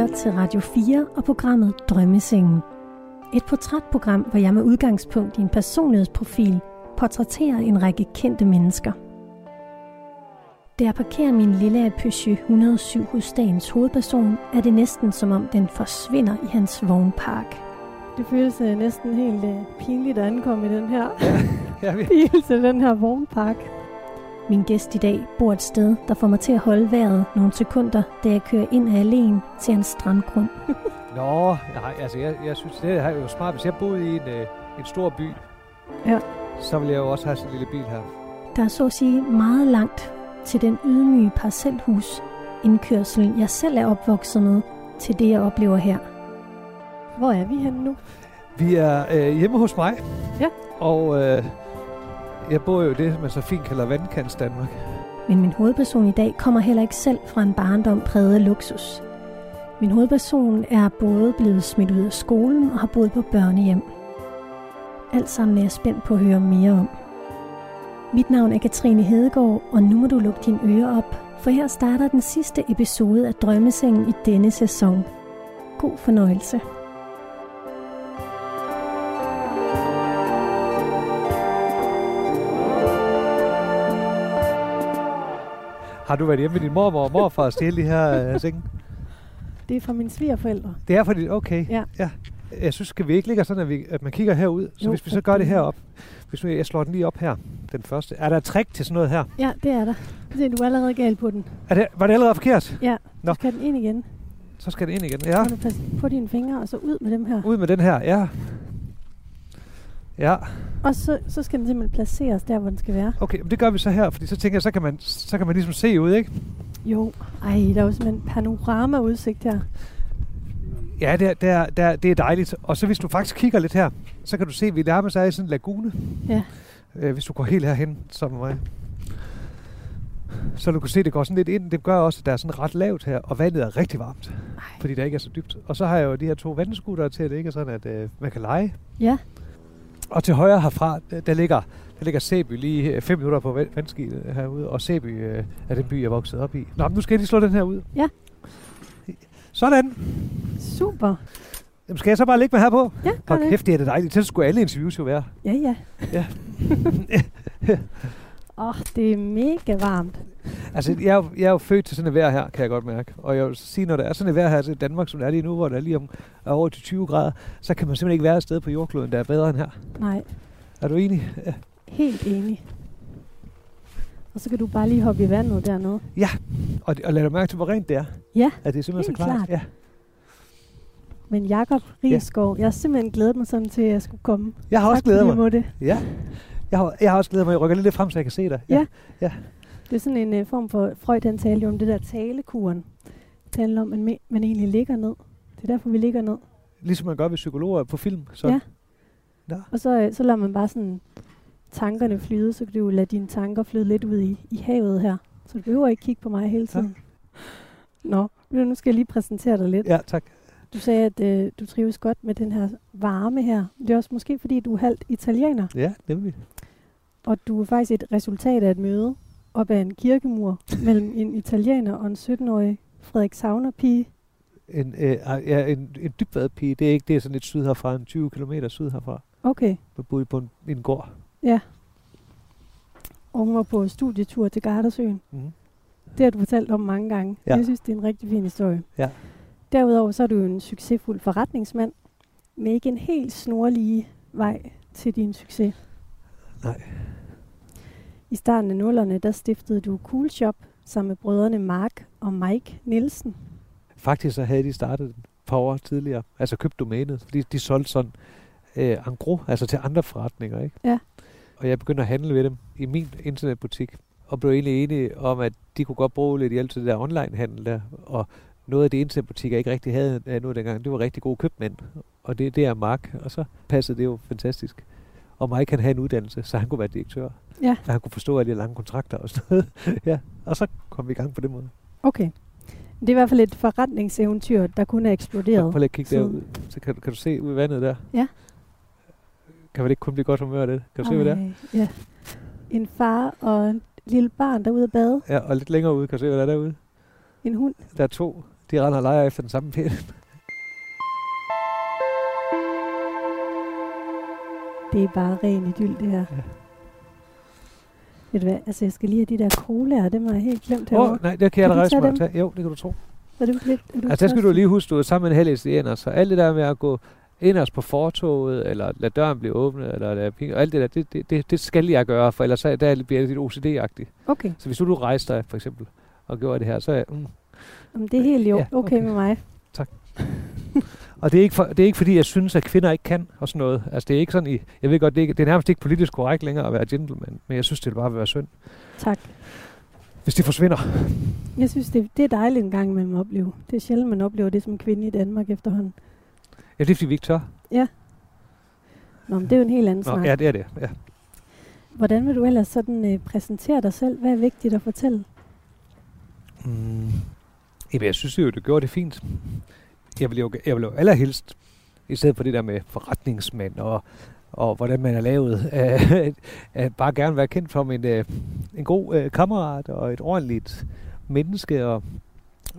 lytter til Radio 4 og programmet Drømmesengen. Et portrætprogram, hvor jeg med udgangspunkt i en personlighedsprofil portrætterer en række kendte mennesker. Da jeg parkerer min lille Peugeot 107 hos dagens hovedperson, er det næsten som om den forsvinder i hans vognpark. Det føles uh, næsten helt uh, pinligt at ankomme i den her Ja, vi... bil til den her vognpark. Min gæst i dag bor et sted, der får mig til at holde vejret nogle sekunder, da jeg kører ind af alene til en strandgrund. Nå, nej, altså jeg, jeg synes, det er jo smart. Hvis jeg boede i en, øh, en stor by, Ja. så ville jeg jo også have sådan en lille bil her. Der er så at sige meget langt til den ydmyge parcelhus indkørsel, jeg selv er opvokset med, til det, jeg oplever her. Hvor er vi henne nu? Vi er øh, hjemme hos mig. Ja. Og øh, jeg bor jo i det, man så fint kalder vandkants Danmark. Men min hovedperson i dag kommer heller ikke selv fra en barndom præget af luksus. Min hovedperson er både blevet smidt ud af skolen og har boet på børnehjem. Alt sammen er jeg spændt på at høre mere om. Mit navn er Katrine Hedegaard, og nu må du lukke dine ører op, for her starter den sidste episode af Drømmesengen i denne sæson. God fornøjelse. Har du været hjemme med din mormor og morfar og stjæle de her øh, senge? Det er fra mine svigerforældre. Det er fordi, okay. Ja. ja. Jeg synes, skal vi ikke ligge sådan, at, vi, at man kigger herud? Så Jo, hvis vi så gør det herop. Hvis nu jeg slår den lige op her, den første. Er der et trick til sådan noget her? Ja, det er der. Se, du er allerede gal på den. Er det, var det allerede forkert? Ja, Nå. du skal den ind igen. Så skal det ind igen. Ja, Så du passe på dine fingre, og så ud med dem her. ud med den her. Ja. Ja, Og så, så skal den simpelthen placeres der, hvor den skal være. okay, men det gør vi så her, fordi så tænker jeg, så kan man, så kan man ligesom se ud, ikke? Jo. Ej, der er jo simpelthen panorama-udsigt her. Ja, det er, det, er, det, er, det er dejligt. Og så hvis du faktisk kigger lidt her, så kan du se, at vi nærmest er i sådan en lagune. Ja. Øh, hvis du går helt herhen med mig. Så du kan se, at det går sådan lidt ind. Det gør også, at der er sådan ret lavt her, og vandet er rigtig varmt, Ej. fordi der ikke er så dybt. Og så har jeg jo de her to vandskutere til, at det ikke er sådan, at øh, man kan lege. Ja. Og til højre herfra, der, ligger der ligger Sæby lige øh, fem minutter på vand- vandskibet herude, og Sæby øh, er den by, jeg er vokset op i. Nå, men nu skal jeg lige slå den her ud. Ja. Sådan. Super. Jamen, skal jeg så bare ligge mig her på? Ja, gør det. kæft, det er det dejligt. Det skulle alle interviews jo være. Ja, ja. Ja. Åh, oh, det er mega varmt. Altså, jeg er, jo, jeg er jo født til sådan et vejr her, kan jeg godt mærke. Og jeg vil sige, når der er sådan et vejr her til Danmark, som det er lige nu, hvor der er lige om er over til 20 grader, så kan man simpelthen ikke være et sted på jordkloden, der er bedre end her. Nej, Er du enig? Ja. helt enig. Og så kan du bare lige hoppe i vandet dernede. Og, det- og lad dig mærke til, hvor rent det er. Ja, At det er simpelthen så klart. klart. Ja. men Jakob Riesgaard, ja. jeg har simpelthen glædet mig sådan til, at jeg skulle komme. Jeg har også glædet mig. måtte. Ja. Jeg har, jeg har også glædet mig. Jeg rykker lidt frem, så jeg kan se dig. Ja. Det er sådan en uh, form for, Freud han talte jo om det der talekuren. Det handler om, at man, man egentlig ligger ned. Det er derfor, vi ligger ned. Ligesom man gør ved psykologer på film. Så. Ja. Nå. Og så, øh, så lader man bare sådan tankerne flyde, så kan du lade dine tanker flyde lidt ud i, i havet her. Så du behøver ikke kigge på mig hele tiden. Nå, nu skal jeg lige præsentere dig lidt. Ja, tak. Du sagde, at øh, du trives godt med den her varme her. Det er også måske, fordi du er halvt italiener, Ja, nemlig. Og du er faktisk et resultat af et møde op ad en kirkemur mellem en italiener og en 17-årig Frederik Sauner-pige. En, øh, ja, en, en dybvadpige, det er ikke det er sådan lidt syd herfra, en 20 km syd herfra. Okay, Jeg boede på en, en gård. og hun var på studietur til Gardasøen. Mm. Det har du fortalt om mange gange. Ja. Jeg synes, det er en rigtig fin historie. Ja. Derudover så er du en succesfuld forretningsmand, med ikke en helt snorlige vej til din succes. Nej. I starten af nullerne, der stiftede du Cool Shop sammen med brødrene Mark og Mike Nielsen. Faktisk så havde de startet et par år tidligere. Altså købt domænet, fordi de solgte sådan øh, en gros, altså til andre forretninger, ikke? Ja. Og jeg begyndte at handle ved dem i min internetbutik, og blev egentlig enige om, at de kunne godt bruge lidt hjælp til det der online-handel der, og noget af det internetbutikker ikke rigtig havde øh, nu dengang, det var rigtig gode købmænd, og det, det er Mark, og så passede det jo fantastisk. Og Mike kan have en uddannelse, så han kunne være direktør. Ja. For han kunne forstå alle de lange kontrakter og sådan noget. ja. Og så kom vi i gang på den måde. Okay. Det er i hvert fald et forretningseventyr, der kun er eksploderet. Prøv lige at kigge derud. Så kan, du- kan du se ud i vandet der? Ja. Kan man ikke kun blive godt humør af det? Kan du se, hvad det er? Ej, Ja. En far og en lille barn derude at bade. Ja, og lidt længere ude, kan du se, hvad der er derude? En hund. Der er to. De render og leger efter den samme pind. Det er bare ren idyll, det her. Ja. Ved du hvad, altså jeg skal lige have de der colaer, dem har jeg helt glemt Åh, herovre. oh, nej, det kan jeg du rejse tage. Jo, det kan du tro. Er du lidt, er du Altså, der skal du lige huske, du er sammen med en halv så alt det der med at gå ind os på fortoget, eller lade døren blive åbnet, eller lade ping, og alt det der, det, det, det, det skal jeg gøre, for ellers så, der bliver det lidt OCD-agtigt. Okay, Så hvis du, du rejste dig, for eksempel, og gjorde det her, så er mm. Jamen, det er helt jo Ja, okay. okay. med mig. Og det er, ikke for, det er ikke fordi, jeg synes, at kvinder ikke kan og sådan noget. Altså, det er ikke sådan i, jeg ved godt, det er, ikke, det er nærmest ikke politisk korrekt længere at være gentleman, men jeg synes, det bare vil være synd, Tak. hvis de forsvinder. Jeg synes, det, det er dejligt en gang imellem at opleve. Det er sjældent, man oplever det som kvinde i Danmark efterhånden. Ja, det er fordi, vi ikke tør. Nå, men det er jo en helt anden Nå, snak. ja, det er det. Ja. Hvordan vil du ellers sådan øh, præsentere dig selv? Hvad er vigtigt at fortælle? Mm. Jamen, jeg synes jo, det gjorde det fint. Jeg vil jo, jeg vil jo allerhelst, i stedet for det der med forretningsmand og, og hvordan man er lavet, øh, at bare gerne være kendt som en, øh, en god øh, kammerat og et ordentligt menneske, og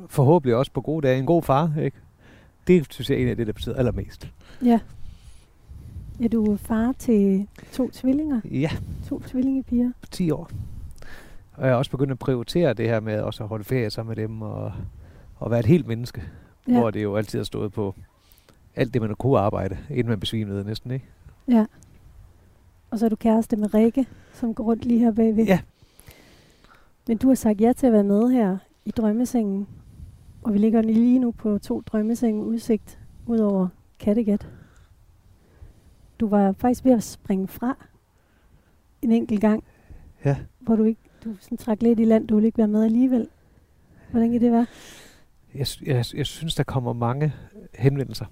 forhåbentlig også på gode dage en god far. Ikke? Det synes jeg er en af det, der betyder allermest. Ja. Er du far til to tvillinger? Ja, To tvillingepiger? på 10 år. Og jeg er også begyndt at prioritere det her med også at holde ferie sammen med dem og, og være et helt menneske. Ja. Hvor det jo altid har stået på alt det, man kunne arbejde, inden man besvimede næsten, ikke? Ja. Og så er du kæreste med Rikke, som går rundt lige her bagved. Ja. Men du har sagt ja til at være med her i drømmesengen. Og vi ligger lige nu på to drømmesenge udsigt ud over Kattegat. Du var faktisk ved at springe fra en enkelt gang, Ja. hvor du ikke du sådan trak lidt i land, du ville ikke være med alligevel. Hvordan kan det være? Jeg, jeg, jeg synes, der kommer mange henvendelser.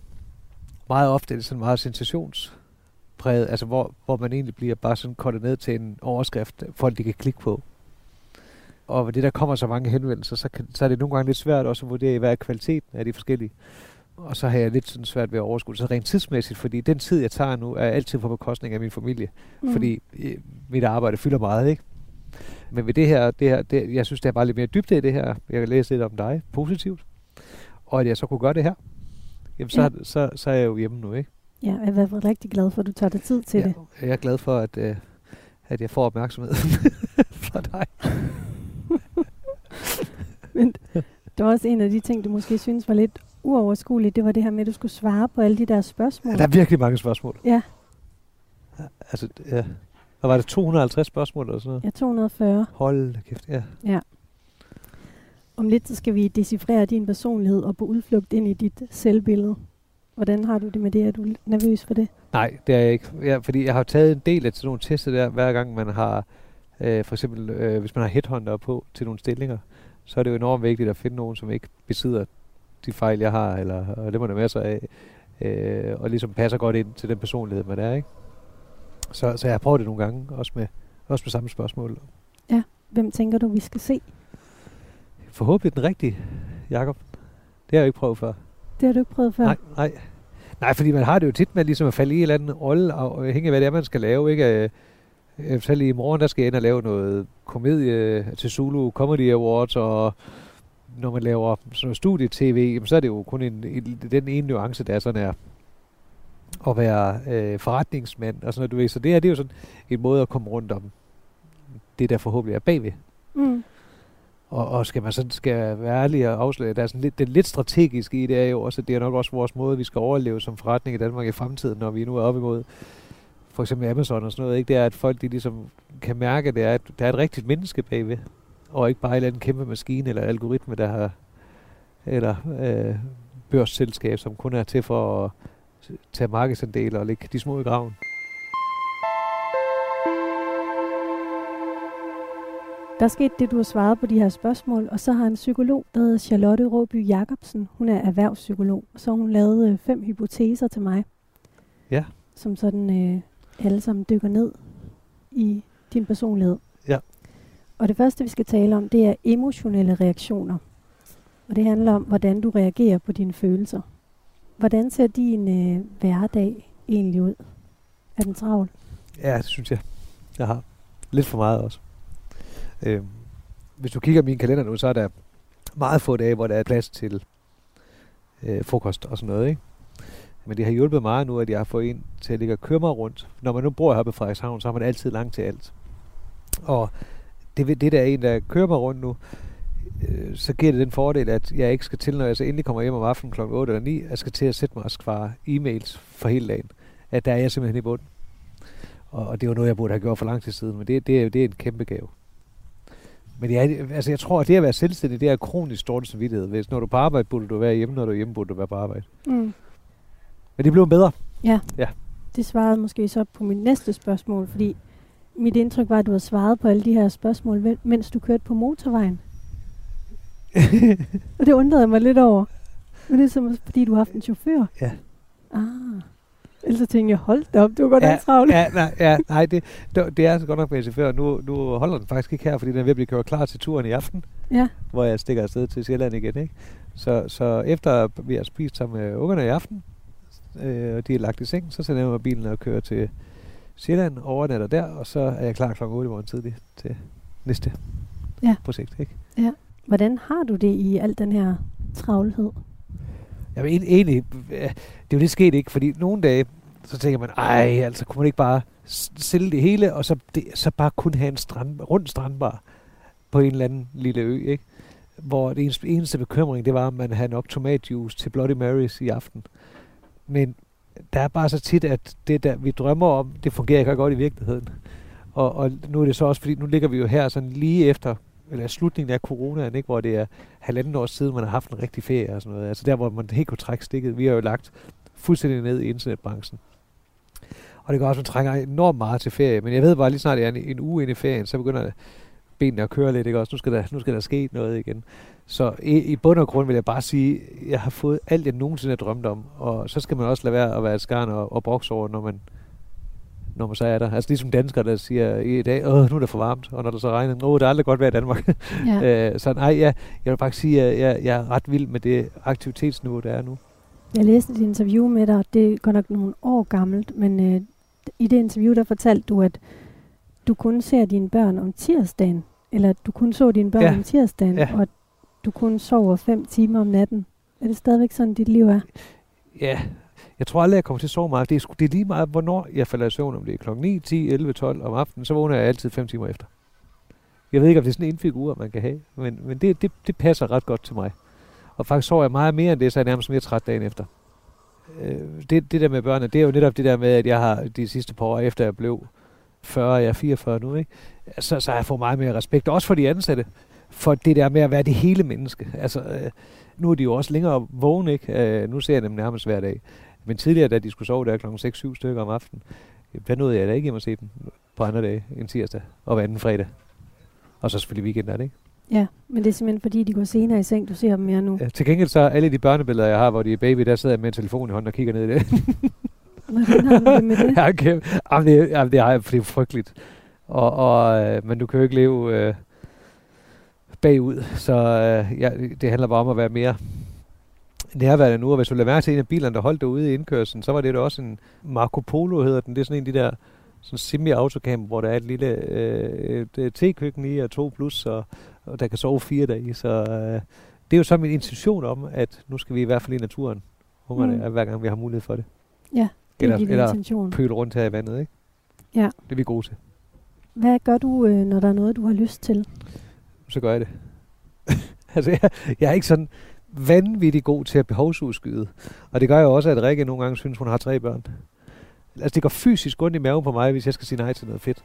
Meget ofte er det sådan meget sensationspræget, altså hvor, hvor man egentlig bliver bare sådan kortet ned til en overskrift, folk de kan klikke på. Og ved det, der kommer så mange henvendelser, så, kan, så er det nogle gange lidt svært også at vurdere, hvad er kvaliteten af de forskellige. Og så har jeg lidt sådan svært ved at overskue det. Så rent tidsmæssigt, fordi den tid, jeg tager nu, er altid på bekostning af min familie. Mm. Fordi øh, mit arbejde fylder meget, ikke? Men ved det her, det her det, jeg synes, det er bare lidt mere dybde i det her. Jeg kan læse lidt om dig, positivt. Og at jeg så kunne gøre det her, jamen så, Ja. ja. så, så er jeg jo hjemme nu, ikke? Ja, jeg var rigtig glad for, at du tager dig tid til ja, det. Jeg er glad for, at, øh, at jeg får opmærksomhed fra dig. Men det var også en af de ting, du måske synes var lidt uoverskueligt. Det var det her med, at du skulle svare på alle de der spørgsmål. Ja, der er virkelig mange spørgsmål. Ja. ja altså, ja. Og var det 250 spørgsmål eller sådan noget? Ja, 240. Hold da kæft, ja. Om lidt så skal vi decifrere din personlighed og på udflugt ind i dit selvbillede. Hvordan har du det med det? Er du nervøs for det? Nej, det er jeg ikke. Ja, fordi jeg har taget en del af sådan nogle tester der, hver gang man har, øh, for eksempel øh, hvis man har headhunter på til nogle stillinger, så er det jo enormt vigtigt at finde nogen, som ikke besidder de fejl, jeg har, eller og det må der masser af, øh, og ligesom passer godt ind til den personlighed, man er, ikke? Så, så jeg har prøvet det nogle gange, også med, også med samme spørgsmål. Hvem tænker du, vi skal se? Forhåbentlig den rigtige, Jakob. Det har jeg jo ikke prøvet før. Det har du ikke prøvet før. Nej, nej. Nej, fordi man har det jo tit med ligesom at falde i en eller anden rolle, og afhængig af, hvad det er, man skal lave. Ikke? Øh, øh, Selv i morgen, der skal jeg ind og lave noget komedie til Zulu Comedy Awards, og når man laver sådan noget studie-tv, så er det jo kun en, en, den ene nuance, der er sådan er at være øh, forretningsmand og sådan noget, du ved. Så det her, det er jo sådan en måde at komme rundt om det, der forhåbentlig er bagved. Mm. Og, og skal man sådan skal være ærlig og afsløre, der er sådan lidt, det lidt strategiske i det er jo også, at det er nok også vores måde, vi skal overleve som forretning i Danmark i fremtiden, når vi nu er oppe imod for eksempel Amazon og sådan noget, ikke? det er, at folk de ligesom kan mærke, at det er, at der er et rigtigt menneske bagved, og ikke bare en eller anden kæmpe maskine eller algoritme, der har, eller øh, børsselskab, som kun er til for at tage markedsandel og lægge de små i graven. Der skete det, du har svaret på de her spørgsmål, og så har en psykolog, der hedder Charlotte Råby Jacobsen, hun er erhvervspsykolog, og så hun lavet øh, fem hypoteser til mig. Ja. Som sådan øh, alle sammen dykker ned i din personlighed. Ja. Og det første, vi skal tale om, det er emotionelle reaktioner. Og det handler om, hvordan du reagerer på dine følelser. Hvordan ser din øh, hverdag egentlig ud? Er den travl? Ja, det synes jeg. Jeg har lidt for meget også. Øh, hvis du kigger i min kalender nu, så er der meget få dage, hvor der er plads til øh, frokost og sådan noget, ikke? Men det har hjulpet meget nu, at jeg har fået en til at ligge og køre mig rundt. Når man nu bor heroppe i Frederikshavn, så har man altid langt til alt. Og det, det der er en, der kører mig rundt nu, øh, så giver det den fordel, at jeg ikke skal til, når jeg så endelig kommer hjem om aftenen kl. 8 eller 9, jeg skal til at sætte mig og svare e-mails for hele dagen. At der er jeg simpelthen i bunden. Og, og det var noget, jeg burde have gjort for lang tid siden, men det, det, er, det er en kæmpe gave. Men jeg, altså jeg tror, at det at være selvstændig, det er kronisk dårlig samvittighed. Hvis når du er på arbejde, burde du være hjemme, når du er hjemme, burde du være på arbejde. Mm. Men det blev bedre. Ja. ja. Det svarede måske så på mit næste spørgsmål, fordi mit indtryk var, at du havde svaret på alle de her spørgsmål, mens du kørte på motorvejen. og det undrede mig lidt over. Men det er som, fordi du har haft en chauffør. Ja. Ah. Ellers tænkte jeg, hold da op, du var godt ja, travlt. Ja, nej, ja, nej det, det, er altså godt nok med chauffør. Nu, nu holder den faktisk ikke her, fordi den er ved at blive kørt klar til turen i aften. Ja. Hvor jeg stikker afsted til Sjælland igen. Ikke? Så, så efter vi har spist sammen med ungerne i aften, øh, og de er lagt i seng, så sender jeg mig bilen og kører til Sjælland, overnatter der, og så er jeg klar kl. 8 i morgen tidlig til næste ja. projekt. Ikke? Ja. Hvordan har du det i al den her travlhed? Jamen egentlig, det er jo det sket ikke, fordi nogle dage, så tænker man, ej, altså kunne man ikke bare sælge det hele, og så, det, så bare kun have en strand, rund strandbar på en eller anden lille ø, ikke? Hvor det eneste, eneste bekymring, det var, at man havde nok tomatjuice til Bloody Marys i aften. Men der er bare så tit, at det, der vi drømmer om, det fungerer ikke godt i virkeligheden. Og, og nu er det så også, fordi nu ligger vi jo her sådan lige efter, eller slutningen af coronaen, ikke, hvor det er halvanden år siden, man har haft en rigtig ferie og sådan noget. Altså der, hvor man helt kunne trække stikket. Vi har jo lagt fuldstændig ned i internetbranchen. Og det gør også, at man trænger enormt meget til ferie. Men jeg ved bare, lige snart det er en, en uge ind i ferien, så begynder benene at køre lidt. Ikke? Også, nu, skal der, nu skal der ske noget igen. Så i, i bund og grund vil jeg bare sige, at jeg har fået alt, jeg nogensinde har drømt om. Og så skal man også lade være at være et skarn og, og brokse over, når man, når man så er der. Altså ligesom danskere, der siger i dag, åh, nu er det for varmt, og når der så regner, åh, det er aldrig godt vejr i Danmark. Ja. øh, så nej, jeg, jeg vil faktisk sige, at jeg, jeg er ret vild med det aktivitetsniveau, der er nu. Jeg læste et interview med dig, det er godt nok nogle år gammelt, men øh, i det interview, der fortalte du, at du kun ser dine børn om tirsdagen, eller du kun så dine børn ja. om tirsdagen, ja. og du kun sover fem timer om natten. Er det stadigvæk sådan, dit liv er? Ja, jeg tror aldrig, jeg kommer til at sove meget. Det er, det er lige meget, hvornår jeg falder i søvn. Om det er klokken 9, 10, 11, 12 om aftenen, så vågner jeg altid fem timer efter. Jeg ved ikke, om det er sådan en figur, man kan have, men, men det, det, det passer ret godt til mig. Og faktisk sover jeg meget mere end det, så er jeg nærmest mere træt dagen efter. Øh, det, det der med børnene, det er jo netop det der med, at jeg har de sidste par år, efter jeg blev 40, jeg er 44 nu, ikke? Så, så har jeg fået meget mere respekt, også for de ansatte, for det der med at være det hele menneske. Altså, øh, nu er de jo også længere vågne, ikke? Øh, nu ser jeg dem nærmest hver dag. Men tidligere, da de skulle sove der kl. 6-7 stykker om aftenen, hvad nåede jeg da ikke hjem at se dem på andre dage end tirsdag og hver anden fredag. Og så selvfølgelig weekenden, ikke? Ja, men det er simpelthen fordi, de går senere i seng, du ser dem mere nu. Ja, til gengæld så alle de børnebilleder, jeg har, hvor de er baby, der sidder jeg med en telefon i hånden og kigger ned i det. Hvordan har det med det? ja, okay. jamen, det, jamen, det, er, det er frygteligt. Og, og, øh, men du kan jo ikke leve øh, bagud, så øh, ja, det handler bare om at være mere nærværende nu. Og hvis du lader mærke til en af bilerne, der holdt derude i indkørslen, så var det da også en Marco Polo, hedder den. Det er sådan en af de der sådan semi-autocamp, hvor der er et lille øh, et te-køkken i og to plus, og, og der kan sove fire dage. Så øh, det er jo så min intention om, at nu skal vi i hvert fald i naturen, ungerne, mm. hver gang vi har mulighed for det. Ja, det eller, er din eller intention. pøle rundt her i vandet, ikke? Ja. Det er vi gode til. Hvad gør du, øh, når der er noget, du har lyst til? Så gør jeg det. altså, jeg, jeg er ikke sådan vanvittigt god til at behovsudskyde. Og det gør jo også, at Rikke nogle gange synes, hun har tre børn. Altså, det går fysisk ondt i maven på mig, hvis jeg skal sige nej til noget fedt.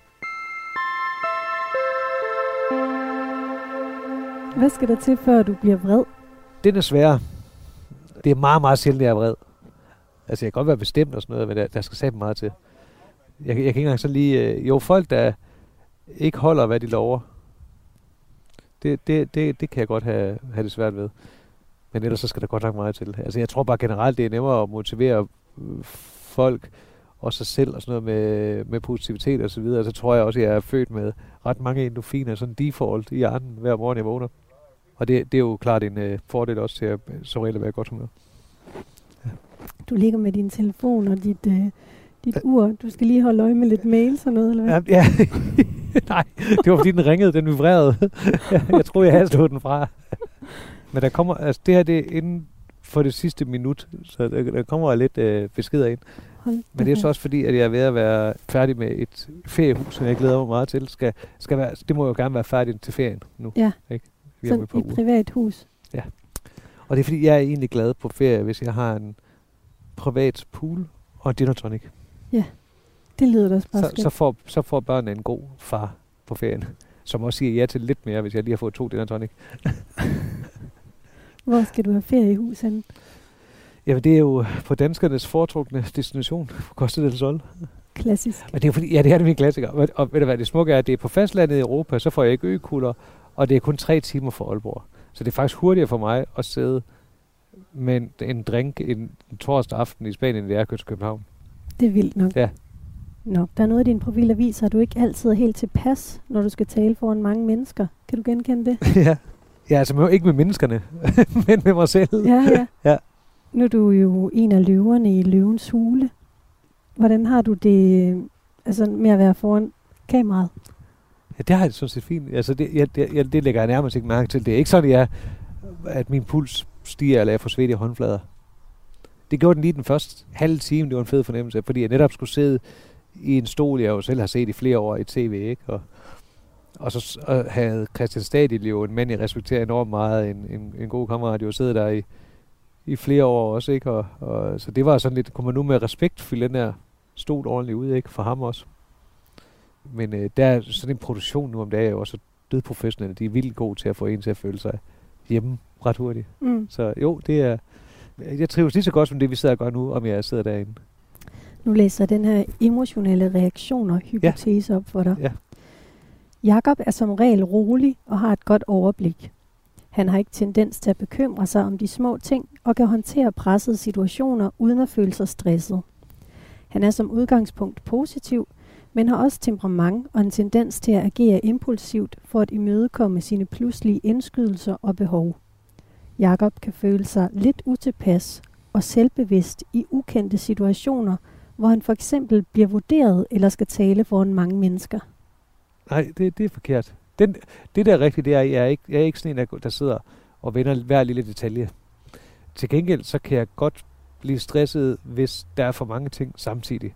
Hvad skal der til, før du bliver vred? Den er svær. Det er meget, meget sjældent, at jeg er vred. Altså, jeg kan godt være bestemt og sådan noget, men der, der skal sætte meget til. Jeg, jeg kan ikke engang så lige... Øh, jo, folk, der ikke holder, hvad de lover, det, det, det, det kan jeg godt have, have det svært ved. Men ellers så skal der godt nok meget til. Altså, jeg tror bare generelt, det er nemmere at motivere øh, folk og sig selv og sådan noget med, med positivitet og så videre. Så tror jeg også, at jeg er født med ret mange endofiner, sådan default i hjernen hver morgen, jeg vågner. Og det, det er jo klart en uh, fordel også til at som regel at være godt humør. Ja. Du ligger med din telefon og dit, uh, dit ur. Du skal lige holde øje med lidt mails og noget, eller hvad? Ja, ja. Nej, det var fordi den ringede, den vibrerede. jeg, jeg troede, jeg havde slået den fra. Men der kommer, altså det her, det er inden for det sidste minut, så der, der kommer lidt øh, beskeder ind. Hold Men det er så også fordi, at jeg er ved at være færdig med et feriehus, som jeg glæder mig meget til. Skal, skal være, det må jo gerne være færdigt til ferien nu. Ja. Ikke? Vi Sådan på i privat hus. Og det er fordi, jeg er egentlig glad på ferie, hvis jeg har en privat pool og en dinner tonic. Det lyder da også bare Så, skønt. så, får, så får børnene en god far på ferien. Som også siger ja til lidt mere, hvis jeg lige har fået to dinner tonic. Hvor skal du have ferie i hus henne? Jamen, det er jo på danskernes foretrukne destination på Costa del Sol. Klassisk. Og det er fordi, ja, det er det min klassiker. Og, og ved du hvad, det smukke er, at det er på fastlandet i Europa, så får jeg ikke økulder, og det er kun tre timer fra Aalborg. Så det er faktisk hurtigere for mig at sidde med en, en drink en, en torsdag aften i Spanien, end det er at køre til København. Det er vildt nok. Ja. Nå, der er noget i din profil, der viser, at du ikke altid er helt tilpas, når du skal tale foran mange mennesker. Kan du genkende det? ja. ja, altså ikke med menneskerne, men med mig selv. Ja, ja. Ja. Nu er du jo en af løverne i løvens hule. Hvordan har du det altså, med at være foran kameraet? Ja, det har jeg sådan set fint. Altså, det, jeg, det, jeg, det lægger jeg nærmest ikke mærke til. Det er ikke sådan, jeg, at min puls stiger, eller jeg får svedt i håndflader. Det gjorde den lige den første halve time. Det var en fed fornemmelse, fordi jeg netop skulle sidde i en stol, jeg jo selv har set i flere år i tv, ikke? Og, og så og havde Christian Stadil jo en mand, jeg respekterer enormt meget, en, en, en god kammerat, jo siddet der i, i flere år også, ikke? Og, og, så det var sådan lidt, kunne man nu med respekt fylde den her stol ordentligt ud, ikke? For ham også. Men øh, der er sådan en produktion nu om dagen jo også død professionelle. De er vildt gode til at få en til at føle sig hjemme ret hurtigt. Mm. Så jo, det er... Jeg trives lige så godt som det, vi sidder og gør nu, om jeg sidder derinde. Nu læser jeg den her emotionelle reaktioner hypotese ja. op for dig. Ja. Jakob er som regel rolig og har et godt overblik. Han har ikke tendens til at bekymre sig om de små ting og kan håndtere pressede situationer uden at føle sig stresset. Han er som udgangspunkt positiv, men har også temperament og en tendens til at agere impulsivt for at imødekomme sine pludselige indskydelser og behov. Jakob kan føle sig lidt utilpas og selvbevidst i ukendte situationer, hvor han for eksempel bliver vurderet eller skal tale foran mange mennesker. Nej, det, det er forkert. Den, det der er rigtigt, det er, at jeg er ikke, jeg er ikke sådan en, der, der sidder og vender hver lille detalje. Til gengæld, så kan jeg godt blive stresset, hvis der er for mange ting samtidig.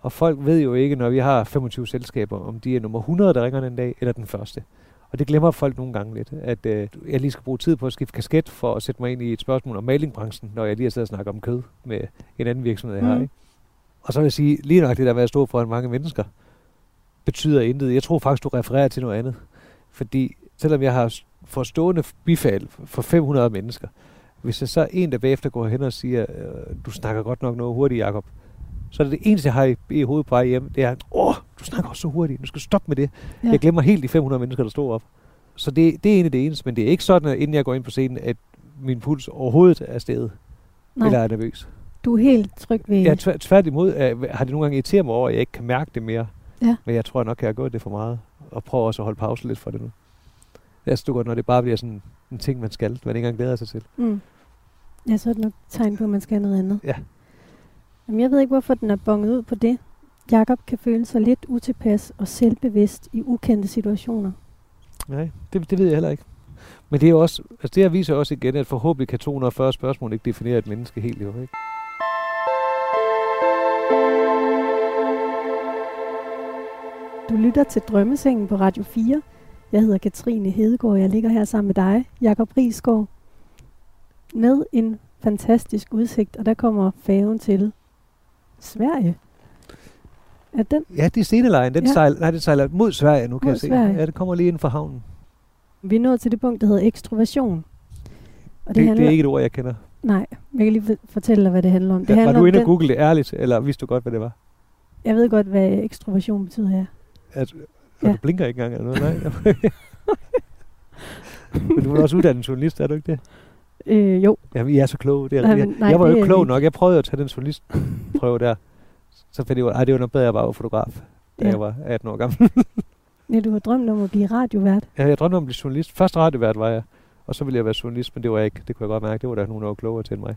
Og folk ved jo ikke, når vi har 25 selskaber, om de er nummer 100, der ringer den dag, eller den første. Og det glemmer folk nogle gange lidt, at øh, jeg lige skal bruge tid på at skifte kasket for at sætte mig ind i et spørgsmål om malingbranchen, når jeg lige har siddet og snakket om kød med en anden virksomhed, jeg har. Mm. Ikke? Og så vil jeg sige, lige nok det der med at stå foran mange mennesker, betyder intet. Jeg tror faktisk, du refererer til noget andet. Fordi selvom jeg har forstående bifald for 500 mennesker, hvis jeg så er en, der bagefter går hen og siger, øh, du snakker godt nok noget hurtigt, Jacob, så er det det eneste, jeg har i, i hovedet på vej hjem, det er, åh, du snakker også så hurtigt, du skal stoppe med det. Ja. Jeg glemmer helt de 500 mennesker, der står op. Så det, det er egentlig det eneste, men det er ikke sådan, at inden jeg går ind på scenen, at min puls overhovedet er steget, Nej, eller er nervøs. du er helt tryg ved... Ja, tvært, tværtimod øh, har det nogle gange irriteret mig over, at jeg ikke kan mærke det mere. Ja. Men jeg tror nok, jeg har gjort det for meget. Og prøver også at holde pause lidt for det nu. Jeg synes godt, når det bare bliver sådan en ting, man skal, man ikke engang glæder sig til. Mm. Ja, så er det nok tegn på, at man skal noget andet. Ja. Jamen, jeg ved ikke, hvorfor den er bonget ud på det. Jakob kan føle sig lidt utilpas og selvbevidst i ukendte situationer. Nej, det, det ved jeg heller ikke. Men det er også, altså det her viser også igen, at forhåbentlig kan 240 spørgsmål ikke definere et menneske helt, jo, ikke? Du lytter til Drømmesengen på Radio 4. Jeg hedder Katrine Hedegaard, og jeg ligger her sammen med dig, Jakob Risgaard, med en fantastisk udsigt, og der kommer færgen til Sverige. Er den? Ja, det er Stenelejen, den, Ja. sejler, nej, den sejler mod Sverige nu, kan Mod jeg se. Sverige. Ja, det kommer lige ind fra havnen. Vi er nået til det punkt, der hedder ekstroversion. Og Det, det, handler, det er ikke et ord, jeg kender. Nej, jeg kan lige for- fortælle dig, hvad det handler om. Det Ja, var handler du om inde og google det ærligt, eller vidste du godt, hvad det var? Jeg ved godt, hvad ekstroversion betyder, ja. At, ja. Du blinker ikke engang eller noget, nej. Men du er også uddannet journalist, er du ikke det? Øh, jo, Jamen, I er så kloge. Det er, nej, men- jeg, nej, jeg var jo ikke klog vi nok. Jeg prøvede at tage den journalistprøve der. Så fandt jeg ud af, at det var nok bedre, at jeg bare var fotograf, da Ja. jeg var 18 år gammel. ja, du har drømt om at blive radiovært. ja, jeg drømte om at blive journalist. Først radiovært var jeg, og så ville jeg være journalist, men det var jeg ikke. Det kunne jeg godt mærke. Det var der nogen, der var klogere til end mig.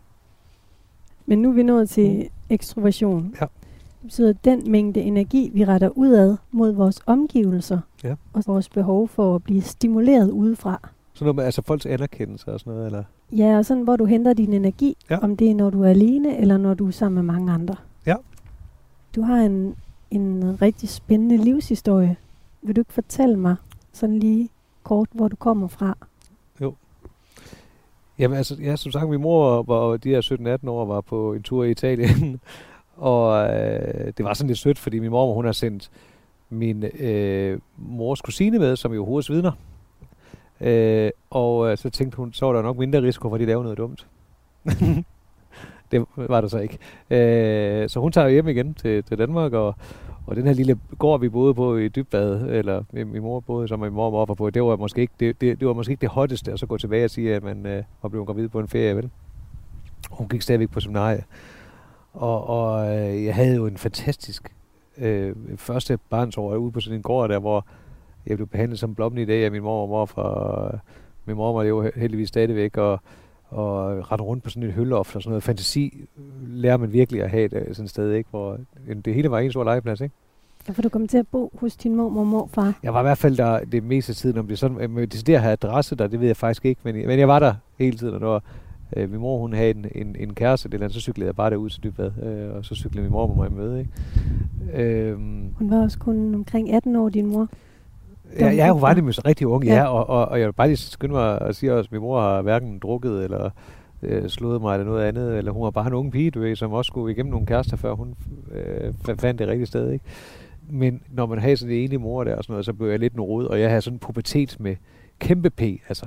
Men nu er vi nået til ekstroversion. Ja. Det betyder den mængde energi, vi retter udad mod vores omgivelser Ja. og vores behov for at blive stimuleret udefra. Sådan noget med altså folks anerkendelse og sådan noget, eller? Ja, og sådan, hvor du henter din energi, Ja. om det er, når du er alene, eller når du er sammen med mange andre. Ja. Du har en, en rigtig spændende livshistorie. Vil du ikke fortælle mig sådan lige kort, hvor du kommer fra? Jamen altså, ja, som sagt, min mor var de her 17-18 år, var på en tur i Italien, og øh, det var sådan lidt sødt, fordi min mor, hun har sendt min øh, mors kusine med, som jo hovedets vidner. Øh, og øh, så tænkte hun, så var der nok mindre risiko for, at de lavede noget dumt. det var der så ikke. Øh, så hun tager hjem igen til, til Danmark, og, og den her lille gård, vi boede på i Dybbad, eller min, min mor boede, som min mor og mor var på, det var måske ikke det, det, det, var måske ikke det hotteste at så gå tilbage og sige, at man øh, var blevet gravid på en ferie, vel? Hun gik stadigvæk på seminarie. Og, og øh, jeg havde jo en fantastisk øh, første barnsår ude på sådan en gård der, hvor jeg blev behandlet som blommen i dag af min mor og mor fra... Min mor var jo heldigvis stadigvæk, og, og rette rundt på sådan et hølloft og sådan noget. Fantasi lærer man virkelig at have det, sådan et sted, ikke? Hvor det hele var en stor legeplads, ikke? Ja, for du kom til at bo hos din mor og morfar. Jeg var i hvert fald der det meste af tiden, om det sådan, med det der her adresse der, det ved jeg faktisk ikke, men, men jeg var der hele tiden, og når øh, min mor hun havde en, en, en kæreste, eller andet, så cyklede jeg bare derud til Dybvad, øh, og så cyklede min mor med mig møde, ikke? Øhm, Hun var også kun omkring 18 år, din mor. Ja, ja, hun var det med rigtig ung, ja, Ja. og, og, og jeg vil bare lige skynde mig at sige også, at min mor har hverken drukket eller øh, slået mig eller noget andet, eller hun var bare en ung pige, du ved, som også skulle igennem nogle kærester, før hun øh, fa- fandt det rigtige sted, ikke? Men når man har sådan en enig mor der og sådan noget, så blev jeg lidt en rod, og jeg havde sådan en pubertet med kæmpe P, altså.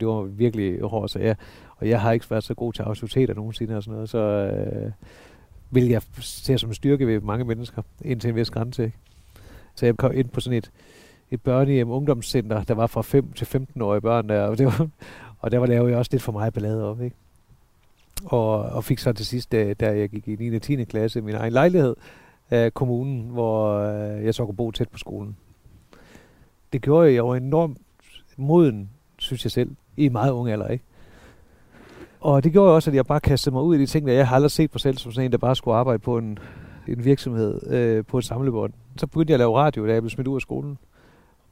Det var virkelig hårdt, så jeg, og jeg har ikke været så god til autoriteter nogensinde og sådan noget, så øh, vil jeg se som styrke ved mange mennesker, indtil en vis grænse, ikke? Så jeg kom ind på sådan et, et børnehjem, ungdomscenter, der var fra 5 til 15-årige børn der, og, det var, og der var lavet jeg også lidt for meget ballade op, ikke? Og, og fik så til sidst, da, da jeg gik i 9. og 10. klasse, min egen lejlighed af kommunen, hvor øh, jeg så kunne bo tæt på skolen. Det gjorde jeg, jeg var enormt moden, synes jeg selv, i en meget ung alder, ikke? Og det gjorde også, at jeg bare kastede mig ud i de ting, der jeg har aldrig set mig selv som sådan en, der bare skulle arbejde på en, en virksomhed øh, på et samlebånd. Så begyndte jeg at lave radio, da jeg blev smidt ud af skolen.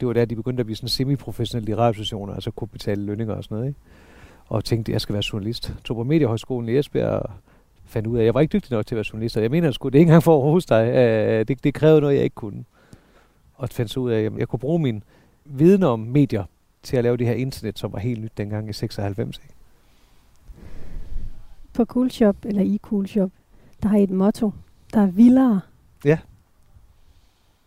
Det var der, de begyndte at blive sådan semi-professionelle i radiostationer, altså kunne betale lønninger og sådan noget, ikke? Og tænkte, at jeg skal være journalist. Tog på Mediehøjskolen i Esbjerg og fandt ud af, at jeg var ikke dygtig nok til at være journalist. Og jeg mener, at det er ikke engang for at rose dig. Øh, det, det krævede noget, jeg ikke kunne. Og fandt så ud af, at jeg kunne bruge min viden om medier til at lave det her internet, som var helt nyt dengang i 96. Ikke? På Cool Shop, eller i Cool Shop, der har I et motto, der er vildere. Ja.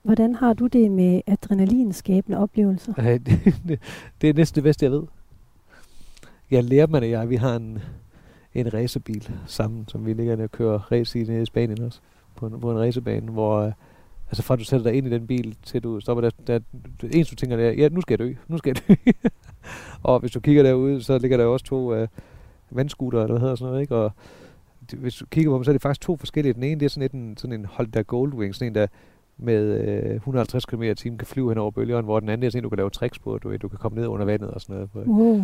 Hvordan har du det med adrenalinskabende oplevelser? Ej, det, det, er næsten det bedste, jeg ved. Jeg lærer mig det, jeg, vi har en, en racerbil sammen, som vi ligger og kører race i nede i Spanien også, på en, på en racerbane, hvor øh, altså fra du sætter dig ind i den bil, til du stopper der, der det eneste du tænker, det er, ja, nu skal jeg dø, nu skal jeg dø. og hvis du kigger derude, så ligger der jo også to øh, vandskuter, eller hvad hedder sådan noget, ikke? Og hvis du kigger på dem, så er det faktisk to forskellige. Den ene, det er sådan, et, en, sådan en Honda Goldwing, sådan en, der med øh, 150 km i timen kan flyve hen over bølgerne, hvor den anden er sådan, du kan lave tricks på, du, du kan komme ned under vandet og sådan noget. På. Wow.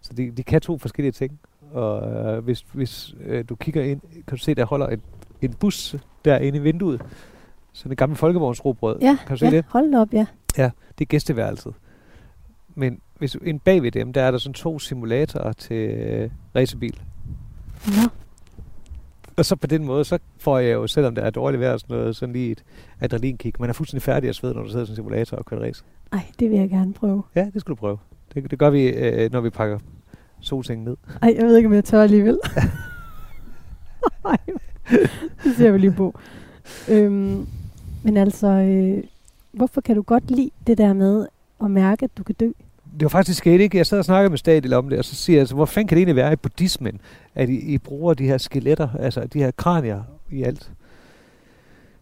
Så de, de kan to forskellige ting. Og øh, hvis, hvis øh, du kigger ind, kan du se, der holder en, en bus derinde i vinduet. Sådan en gammel folkevognsrobrød. Ja, Kan du se ja det? hold op, ja. Det er gæsteværelset. Men hvis ind bag ved dem, der er der sådan to simulatorer til øh, racerbil. Nå, Og så på den måde, så får jeg jo, selvom der er dårligt vejr og sådan noget, sådan lige et adrenalinkick. Man er fuldstændig færdig at svede, når du sidder i en simulator og kører race. ej, det vil jeg gerne prøve. Ja, det skal du prøve. Det, det gør vi, øh, når vi pakker solsengen ned. Ej, jeg ved ikke, om jeg tør alligevel. Ej, det ser vi lige på. Øhm, men altså, øh, hvorfor kan du godt lide det der med at mærke, at du kan dø? Det var faktisk sket, ikke? Jeg sad og snakkede med Stadil om det, og så siger jeg, altså, hvor fanden kan det egentlig være i buddhismen, at I, I bruger de her skeletter, altså de her kranier i alt?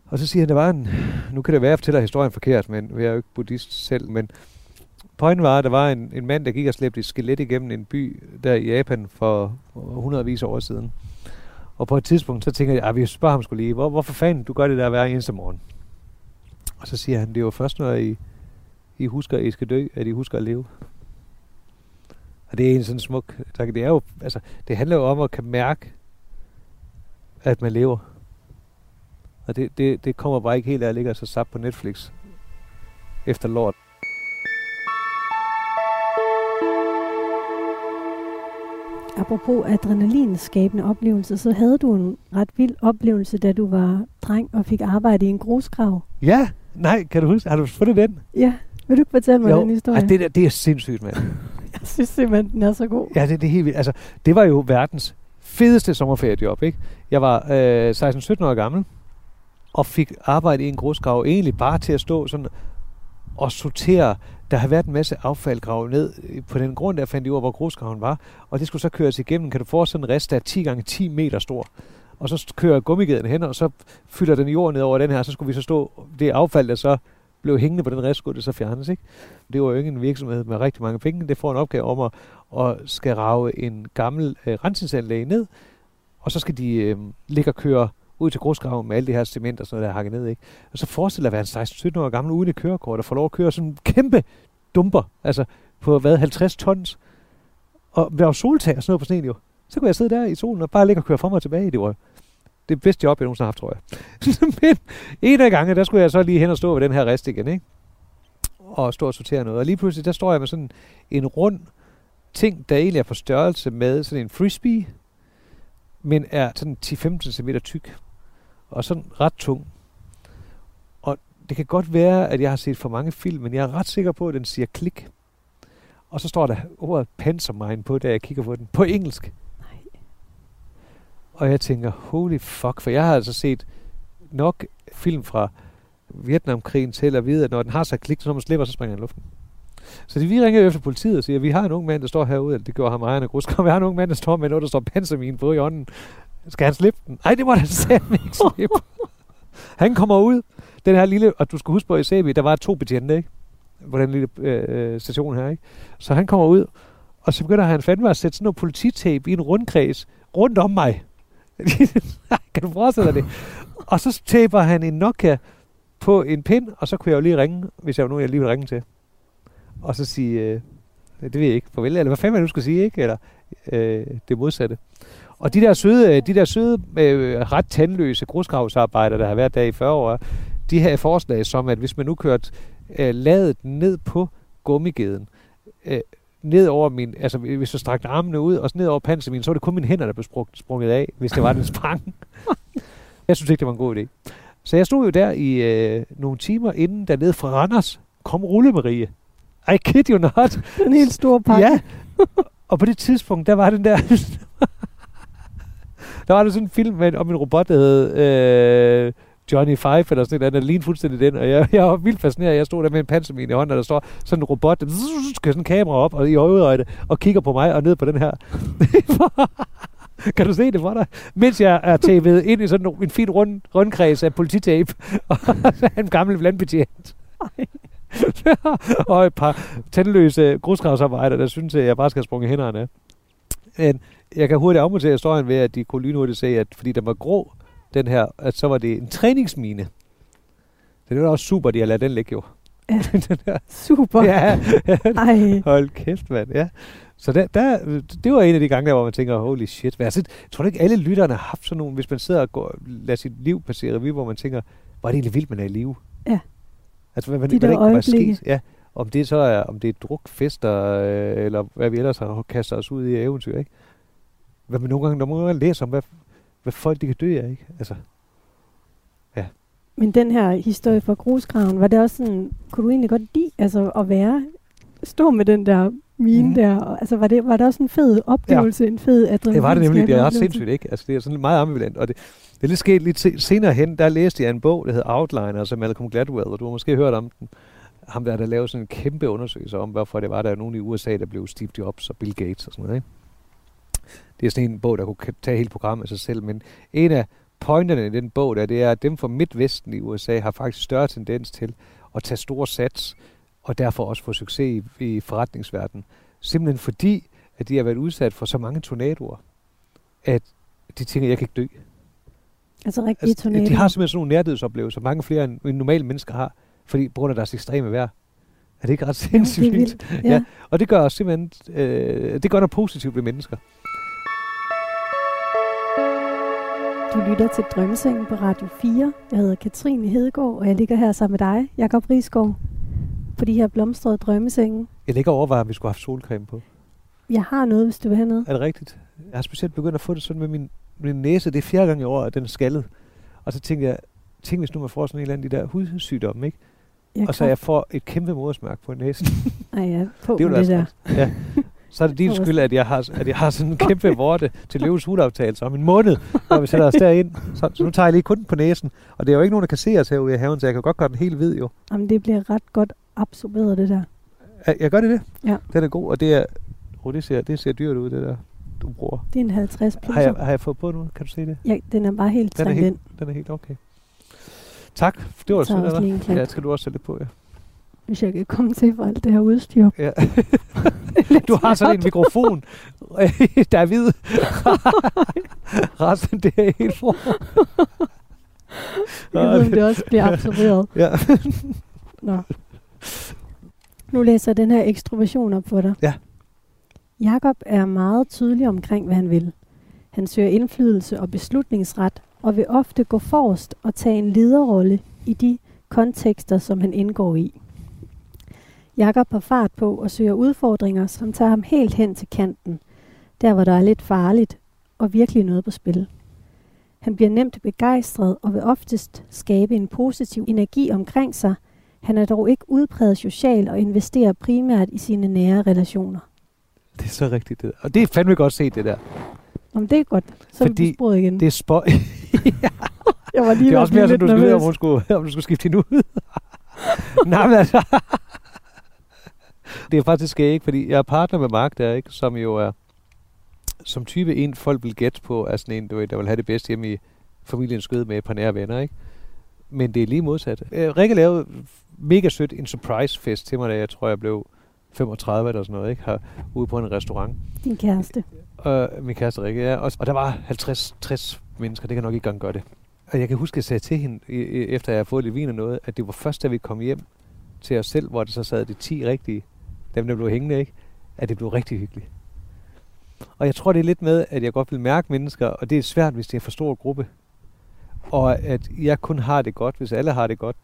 Og så siger han, der var en, nu kan det være, at jeg fortæller historien forkert, men jeg er jo ikke buddhist selv, men pointen var, at der var en, en mand, der gik og slæbte et skelet igennem en by der i Japan for hundredvis af år siden. Og på et tidspunkt, så tænker jeg, at vi spørger ham skulle lige, hvor, hvorfor fanden du gør det der hver eneste morgen? Og så siger han, det var først, når I, i husker, at I skal dø, at I husker at leve. Og det er en sådan smuk... tanke. Det, er jo, altså, det handler jo om at kan mærke, at man lever. Og det, det, det kommer bare ikke helt af at ligge så sap på Netflix efter lort. Apropos adrenalinskabende oplevelse, så havde du en ret vild oplevelse, da du var dreng og fik arbejde i en grusgrav. Ja, nej, kan du huske? Har du fundet den? Ja, vil du ikke fortælle mig Jo, den historie? Ej, det, der, det er sindssygt, mand. Jeg synes simpelthen, den er så god. Ja, det, det er helt vildt. Altså, det var jo verdens fedeste sommerferiejob, ikke? Jeg var øh, 16-17 år gammel, og fik arbejde i en grusgrav, egentlig bare til at stå sådan og sortere. Der har været en masse affald gravet ned på den grund, der fandt de ud hvor grusgraven var. Og det skulle så køres igennem. Kan du forestille en rest, der er 10 gange 10 meter stor? Og så kører gummigeden hen, og så fylder den jord ned over den her, så skulle vi så stå, det affald, der så blev hængende på den rest, skulle det så fjernes, ikke? Det var jo ikke en virksomhed med rigtig mange penge. Det får en opgave om at, at skal rave en gammel øh, rensningsanlæg ned, og så skal de øh, ligge og køre ud til grusgraven med alle det her cement og sådan noget, der er hakket ned. Ikke? Og så forestiller jeg at være en 16-17 år gammel uden et kørekort og få lov at køre sådan en kæmpe dumper, altså på hvad, 50 tons. Og være soltag og sådan noget på sneen jo. Så kunne jeg sidde der i solen og bare ligge og køre frem og tilbage. Det var det bedste job, jeg nogensinde har haft, tror jeg. Men en af gange, der skulle jeg så lige hen og stå ved den her rest igen, ikke? Og stå og sortere noget. Og lige pludselig, der står jeg med sådan en rund ting, der egentlig er på størrelse med sådan en frisbee, men er sådan 10-15 cm tyk og sådan ret tung. Og det kan godt være, at jeg har set for mange film, men jeg er ret sikker på, at den siger klik. Og så står der ordet pansermine på, da jeg kigger på den. På engelsk. Og jeg tænker, holy fuck, for jeg har altså set nok film fra Vietnamkrigen til at vide, at når den har sig klik, så når man slipper, så springer den i luften. Så de, vi ringer efter politiet og siger, at vi har en ung mand, der står herude, eller det gjorde ham ejerne gruskom, vi har en ung mand, der står med noget, der står pansermine på i ånden. Skal han slippe den? Nej, det må han sandt ikke slippe. han kommer ud, den her lille, og du skal huske på i CB, der var to betjente, ikke? På den lille øh, station her, ikke? Så han kommer ud, og så begynder han fandme at sætte sådan noget polititape i en rundkreds rundt om mig. kan du forestille dig det? Og så taper han en Nokia på en pind, og så kunne jeg jo lige ringe, hvis jeg var nogen, jeg lige ville ringe til. Og så sige, øh, det ved jeg ikke, farvel, eller hvad fanden man nu skal sige, ikke? Eller øh, det modsatte. Og de der søde, øh, de der søde øh, ret tandløse grusgravsarbejder, der har været der i 40 år, de her forslag som, at hvis man nu kørte øh, ladet ned på gummigeden, øh, ned over min, altså hvis jeg strakte armene ud, og ned over panserminen, så var det kun mine hænder, der blev sprunget, sprunget af, hvis det var, den sprang. jeg synes ikke, det var en god idé. Så jeg stod jo der i øh, nogle timer inden, der ned fra Randers kom Rulle Marie. I kid you not. En helt stor pakke. Ja. Og på det tidspunkt, der var den der... der var der sådan en film med, om en robot, der hed øh, Johnny Five, eller sådan et eller andet, lignede fuldstændig den. Og jeg, jeg var vildt fascineret. Jeg stod der med en pansermin i hånden, og der står sådan en robot, der skal sådan en kamera op og i øjeøjde, og kigger på mig og ned på den her. kan du se det for dig? Mens jeg er tv'et ind i sådan en fin rund, rundkreds af polititape, og en gammel landbetjent. og et par tandløse grusgravsarbejder, der synes, at jeg bare skal sprunge hænderne. Men jeg kan hurtigt afmontere historien ved, at de kunne lynhurtigt se, at fordi der var grå, den her, at så var det en træningsmine. Så det var også super, de har ladet den ligge jo. Ja. den der. Super. Ja, Ej. hold kæft, mand. Ja. Så der, der, det var en af de gange, der, hvor man tænker, holy shit. Men altså, tror du ikke, alle lytterne har haft sådan nogle, hvis man sidder og går, lader sit liv passere revy, hvor man tænker, var det egentlig vildt, man er i live? Ja. Altså, hvad, hvad, De hvad der det kunne sket? Ja. Om det så er, om det er druk, fester, øh, eller hvad vi ellers har kastet os ud i eventyr, ikke? Hvad man nogle gange, når man læser om, hvad, hvad folk de kan dø af, ikke? Altså, Men den her historie fra grusgraven, var det også sådan, kunne du egentlig godt lide altså, at være, stå med den der mine mm. der, og, altså var det, var det også en fed oplevelse, ja. en fed adrenalin? det var det nemlig. Det er ret sindssygt, ikke? Altså, det er sådan meget ambivalent. Og det, det er lidt sket lidt se- senere hen, der læste jeg en bog, der hedder Outliner, som Malcolm Gladwell, og du har måske hørt om den. Ham der, der lavede sådan en kæmpe undersøgelse om, hvorfor det var, der er nogen i USA, der blev Steve Jobs og Bill Gates og sådan noget, ikke? Det er sådan en bog, der kunne tage hele programmet af sig selv, men en af pointerne i den bog, der, det er, at dem fra Midtvesten i USA har faktisk større tendens til at tage store sats, og derfor også få succes i, i forretningsverdenen. Simpelthen fordi, at de har været udsat for så mange tornadoer, at de tænker, jeg kan ikke dø. Altså rigtig Altså, tornado. de har simpelthen sådan nogle nærdødsoplevelser, mange flere end end normale mennesker har, fordi på grund af deres ekstreme vejr. Er det ikke ret Jo, det sindssygt? er vildt. Ja. Ja. ja. Og det gør os simpelthen, øh, det gør noget positivt ved mennesker. Du lytter til Drømmesengen på Radio 4. Jeg hedder Katrine Hedegaard, og jeg ligger her sammen med dig, Jakob Risgaard, på de her blomstrede drømmesenge. Jeg ligger over, om vi skulle have haft solcreme på. Jeg har noget, hvis du vil have noget. Er det rigtigt? Jeg har specielt begyndt at få det sådan med min, min næse. Det er fjerde gang i år, at den er skaldet. Og så tænkte jeg, tænk hvis nu man får sådan en eller anden de der hudsygdomme, ikke? Jeg og så jeg får et kæmpe modersmærke på næsen. Ej ja, på det, det der. Ja. Så er det din skyld, at jeg har, at jeg har sådan en kæmpe vorte til løvens hudoptagelse om en måned, når vi sætter os derind. Så, så nu tager jeg lige kun på næsen. Og det er jo ikke nogen, der kan se os herude i haven, så jeg kan godt gøre den helt hvid jo. Jamen det bliver ret godt absorberet, det der. Jeg, jeg gør det det? Ja. Den er god, og det er... Oh, det ser, det ser dyrt ud, det der, du bruger. Det er en 50 plus. Har jeg, har jeg fået på nu? Kan du se det? Ja, den er bare helt den er helt, ind. Den er helt okay. Tak. Det var sødt af dig. Ja, skal du også sætte det på, ja. Hvis jeg kan komme til for alt det her udstyr. Ja. du har sådan en mikrofon, der er hvid. Resten, det er helt for. Jeg ved, om det også bliver absorberet. ja. Nå. Nu læser jeg den her ekstroversion op for dig. Ja. Jakob er meget tydelig omkring, hvad han vil. Han søger indflydelse og beslutningsret, og vil ofte gå forrest og tage en lederrolle i de kontekster, som han indgår i. Jakob har fart på og søger udfordringer, som tager ham helt hen til kanten, der hvor der er lidt farligt og virkelig noget på spil. Han bliver nemt begejstret og vil oftest skabe en positiv energi omkring sig. Han er dog ikke udpræget social og investerer primært i sine nære relationer. Det er så rigtigt det Og det er fandme godt set det der. Om det er godt. Så Fordi er vi igen. Det er spøj. Jeg var lige det er også mere, som du skulle, om du skulle skifte hende ud. Nej, men altså. Det er faktisk ikke, fordi jeg er partner med Mark der, ikke, som jo er som type en, folk vil gætte på, er sådan en, du ved, der vil have det bedste hjemme i familiens skød med et par nære venner, ikke? Men det er lige modsat. Øh, Rikke lavede mega sødt en surprise fest til mig, da jeg tror, jeg blev 35 eller sådan noget, ikke? Har, ude på en restaurant. Din kæreste. Og min kæreste Rikke, ja. Og, og der var 50-60 mennesker, det kan nok ikke engang gøre det. Og jeg kan huske, at jeg sagde til hende, efter jeg havde fået lidt vin og noget, at det var først, da vi kom hjem til os selv, hvor det så sad de 10 rigtige, dem der blev hængende, ikke? at det blev rigtig hyggeligt. Og jeg tror, det er lidt med, at jeg godt vil mærke mennesker, og det er svært, hvis det er for stor gruppe. Og at jeg kun har det godt, hvis alle har det godt.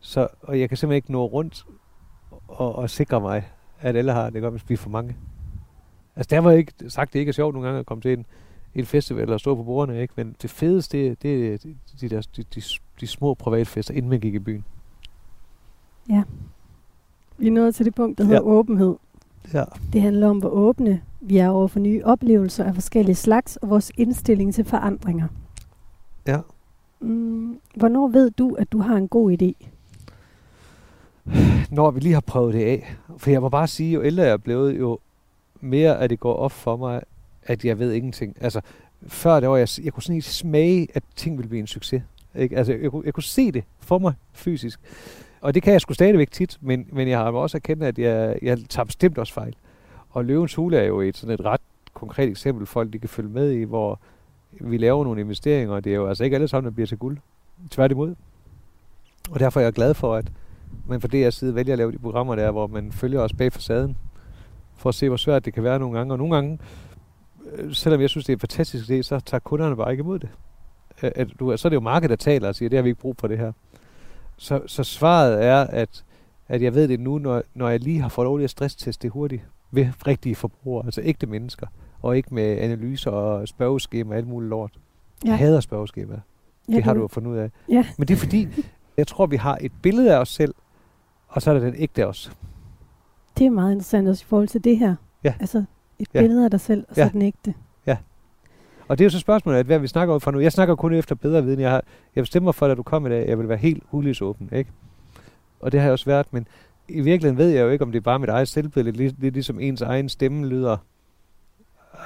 Så, og jeg kan simpelthen ikke nå rundt og, og sikre mig, at alle har det godt, hvis vi er for mange. Altså, der var ikke sagt, det ikke er sjovt nogle gange at komme til en, en festival eller stå på bordene, ikke? Men det fedeste, det, det er de, de, der, de, de, de små privatfester, inden man gik i byen. Vi er nået til det punkt, der hedder ja. åbenhed. Ja. Det handler om, hvor åbne vi er over for nye oplevelser af forskellige slags, og vores indstilling til forandringer. Ja. Mm, hvornår ved du, at du har en god idé? Når vi lige har prøvet det af. For jeg må bare sige, jo ældre jeg er blevet, jo mere at det går op for mig, at jeg ved ingenting. Altså, før der var jeg, jeg kunne sådan ikke smage, at ting ville blive en succes. Ikke? Altså, jeg, kunne, jeg kunne se det for mig fysisk. Og det kan jeg sgu stadigvæk tit, men, men jeg har også erkendt, at jeg, jeg tager bestemt også fejl. Og Løvens Hule er jo et, sådan et ret konkret eksempel, folk de kan følge med i, hvor vi laver nogle investeringer, og det er jo altså ikke alle sammen, der bliver til guld. Tværtimod. Og derfor er jeg glad for, at man fra DR's side vælger at lave de programmer der, hvor man følger os bag facaden, for at se, hvor svært det kan være nogle gange. Og nogle gange, øh, selvom jeg synes, det er en fantastisk idé, så tager kunderne bare ikke imod det. Øh, at du, så er det jo markedet, der taler og siger, det har vi ikke brug for det her. Så, så svaret er, at, at jeg ved det nu, når, når jeg lige har fået lov til at stressteste det hurtigt ved rigtige forbrugere, altså ægte mennesker, og ikke med analyser og spørgeskema og alt muligt lort. Ja. Jeg hader spørgeskema. Ja, det har du jo fundet ud af. Ja. Men det er fordi, jeg tror, vi har et billede af os selv, og så er der den ægte os. Det er meget interessant også i forhold til det her. Ja. Altså et ja. billede af dig selv, og så ja. den ægte. Og det er jo så spørgsmålet, at hvad vi snakker ud fra nu. Jeg snakker kun efter bedre viden. Jeg, har, jeg bestemmer for, at du kom i dag, jeg vil være helt hulisåben, ikke? Og det har jeg også været, men i virkeligheden ved jeg jo ikke, om det er bare mit eget selvbillede. Det er lidt ligesom ens egen stemme lyder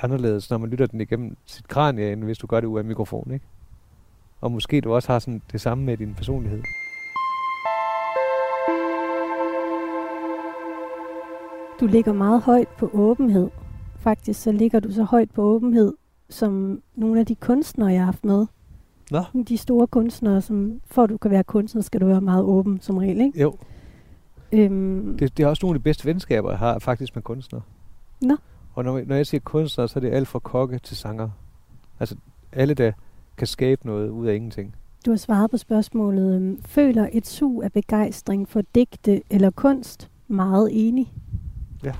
anderledes, når man lytter den igennem sit kranie, end hvis du gør det ud af mikrofon, ikke? Og måske du også har sådan det samme med din personlighed. Du ligger meget højt på åbenhed. Faktisk så ligger du så højt på åbenhed, som nogle af de kunstnere, jeg har haft med. Nå? De store kunstnere, som for at du kan være kunstner, skal du være meget åben som regel, ikke? Jo. Øhm, det, det er også nogle af de bedste venskaber, jeg har faktisk med kunstnere. Nå. Og når, når jeg siger kunstnere, så er det alt fra kokke til sanger. Altså alle, der kan skabe noget ud af ingenting. Du har svaret på spørgsmålet, øhm, føler et sug af begejstring for digte eller kunst? Meget enig. Ja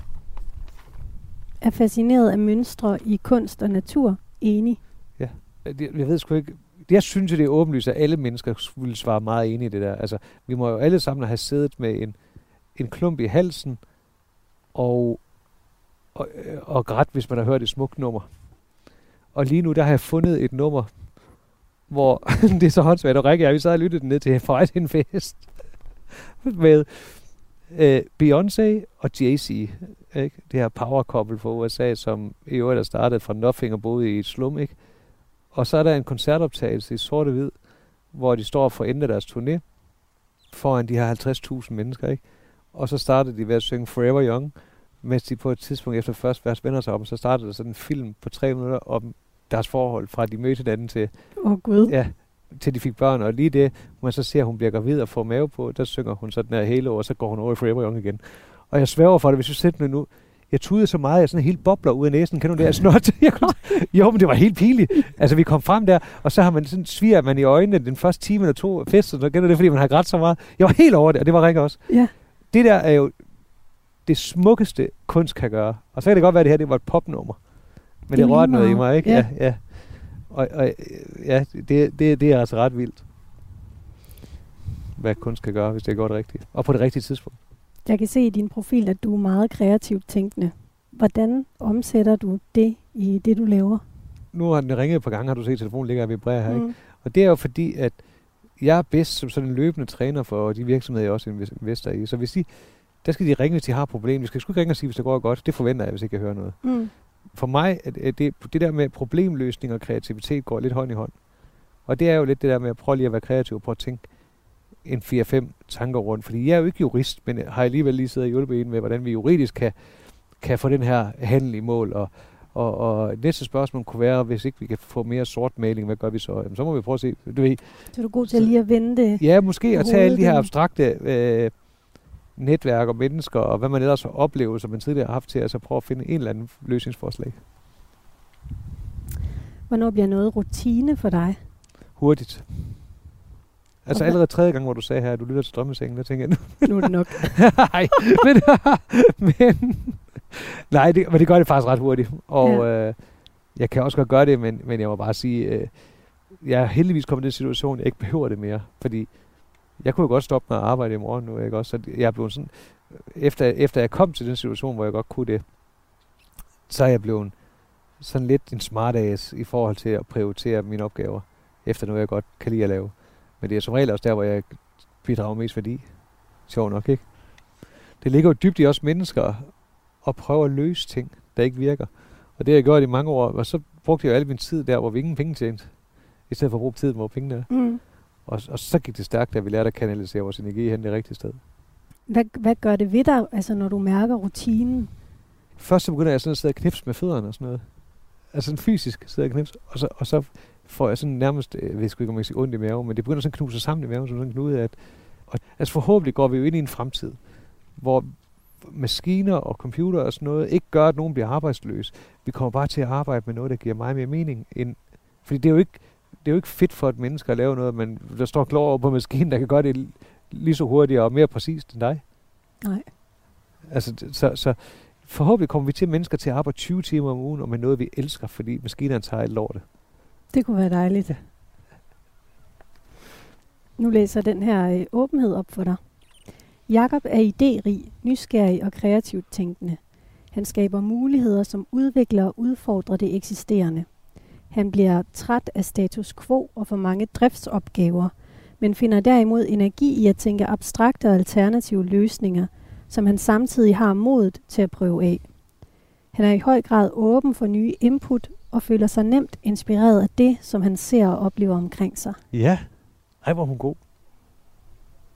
er fascineret af mønstre i kunst og natur. Enig. Ja, øh, jeg ved sgu ikke. Jeg synes, det er åbenlyst, at alle mennesker ville svare meget enige i det der. Altså, vi må jo alle sammen have siddet med en, en klump i halsen, og, og, øh, og grædt, hvis man har hørt et smukt nummer. Og lige nu, der har jeg fundet et nummer, hvor det er så håndsvært, og Rikke jeg, vi sad og lyttede ned til faktisk en fest med øh, Beyoncé og Jay-Z, ikke? det her power couple for USA, som i øvrigt er startet fra Nothing og boede i et slum, ikke? Og så er der en koncertoptagelse i sorte hvid, hvor de står for ende deres turné, foran de her 50.000 mennesker, ikke? Og så startede de ved at synge Forever Young, mens de på et tidspunkt efter første vers vender sig om, så startede der sådan en film på tre minutter om deres forhold, fra de mødte hinanden til, Åh oh, Gud. ja, til de fik børn. Og lige det, man så ser, at hun bliver gravid og får mave på, der synger hun så den her hele år, og så går hun over i Forever Young igen. Og jeg sværger for det, hvis du sætter nu, jeg tudede så meget, at jeg sådan helt bobler ud af næsen. Kan du det? Jeg snot. Jeg kunne, jo, men det var helt pinligt. Altså, vi kom frem der, og så har man sådan, sviger man i øjnene den første time eller to fest, og så kender det, fordi man har grædt så meget. Jeg var helt over det, og det var Rikke også. Ja. Det der er jo det smukkeste kunst kan gøre. Og så kan det godt være, at det her det var et popnummer. Men det, Det rørte noget i mig, ikke? ja. ja. ja. Og, og ja, det, det, det er altså ret vildt, hvad kunst kan gøre, hvis det er godt rigtigt. Og på det rigtige tidspunkt. Jeg kan se i din profil, at du er meget kreativt tænkende. Hvordan omsætter du det i det, du laver? Nu har den ringet et par gange, har du set, at telefonen ligger og vibrerer her, ikke? Mm. Og det er jo fordi, at jeg er bedst som sådan en løbende træner for de virksomheder, jeg også investerer i. Så hvis de, der skal de ringe, hvis de har problemer. Vi skal sgu ikke ringe og sige, hvis det går godt. Det forventer jeg, hvis ikke jeg hører noget. Mm. For mig, er det, det, der med problemløsning og kreativitet går lidt hånd i hånd. Og det er jo lidt det der med at prøve lige at være kreativ og prøve at tænke en 4-5 tanker rundt. Fordi jeg er jo ikke jurist, men har alligevel lige siddet og hjulpet en med, hvordan vi juridisk kan, kan få den her handel i mål. Og, og, og næste spørgsmål kunne være, hvis ikke vi kan få mere sort maling, hvad gør vi så? Jamen, så må vi prøve at se. Du ved, Så er du god til lige at vende det. Ja, måske at tage alle de her abstrakte øh, netværk og mennesker, og hvad man ellers har oplevet, som man tidligere har haft til, at så prøve at finde en eller anden løsningsforslag. Hvornår bliver noget rutine for dig? Hurtigt. Altså Okay. allerede tredje gang, hvor du sagde her, at du lytter til drømmesengen, der tænker jeg, nu, Nu er det nok. nej, men, men, nej, det, men det gør det faktisk ret hurtigt. Og Ja. øh, jeg kan også godt gøre det, men, men jeg må bare sige, øh, jeg er heldigvis kommet i den situation, jeg ikke behøver det mere, fordi jeg kunne jo godt stoppe med at arbejde i morgen nu, ikke også? Så jeg blev sådan, efter, efter jeg kom til den situation, hvor jeg godt kunne det, så er jeg blevet sådan lidt en smart ass i forhold til at prioritere mine opgaver, efter noget, jeg godt kan lide at lave. Men det er som regel også der, hvor jeg bidrager mest værdi. Sjov nok, ikke? Det ligger jo dybt i os mennesker at prøve at løse ting, der ikke virker. Og det har jeg gjort i mange år, og så brugte jeg jo al min tid der, hvor vi ingen penge tjente, i stedet for at bruge tiden, hvor pengene er. Mm. Og, og så gik det stærkt, da vi lærte at kanalisere vores energi hen det rigtige sted. Hvad, hvad gør det ved dig, altså når du mærker rutinen? Først så begynder jeg sådan at sidde og knipse med fødderne og sådan noget. Altså sådan fysisk sidde og knipse. Og så, og så får jeg sådan nærmest, øh, jeg ved sgu ikke, om jeg kan sige ondt i maven, men det begynder sådan at knuse sammen i maven, som sådan en knude, at og, altså forhåbentlig går vi jo ind i en fremtid, hvor maskiner og computer og sådan noget ikke gør, at nogen bliver arbejdsløs. Vi kommer bare til at arbejde med noget, der giver meget mere mening. End, fordi det er jo ikke, det er jo ikke fedt for et menneske at lave noget, men der står klar over på maskinen, der kan gøre det lige så hurtigt og mere præcist end dig. Nej. Altså, så, så forhåbentlig kommer vi til mennesker til at arbejde 20 timer om ugen, og med noget, vi elsker, fordi maskinerne tager alt lortet. Det kunne være dejligt. Nu læser den her øh, åbenhed op for dig. Jakob er idérig, nysgerrig og kreativt tænkende. Han skaber muligheder, som udvikler og udfordrer det eksisterende. Han bliver træt af status quo og for mange driftsopgaver, men finder derimod energi i at tænke abstrakte og alternative løsninger, som han samtidig har modet til at prøve af. Han er i høj grad åben for nye input og føler sig nemt inspireret af det, som han ser og oplever omkring sig. Ja. Ej, hvor hun god.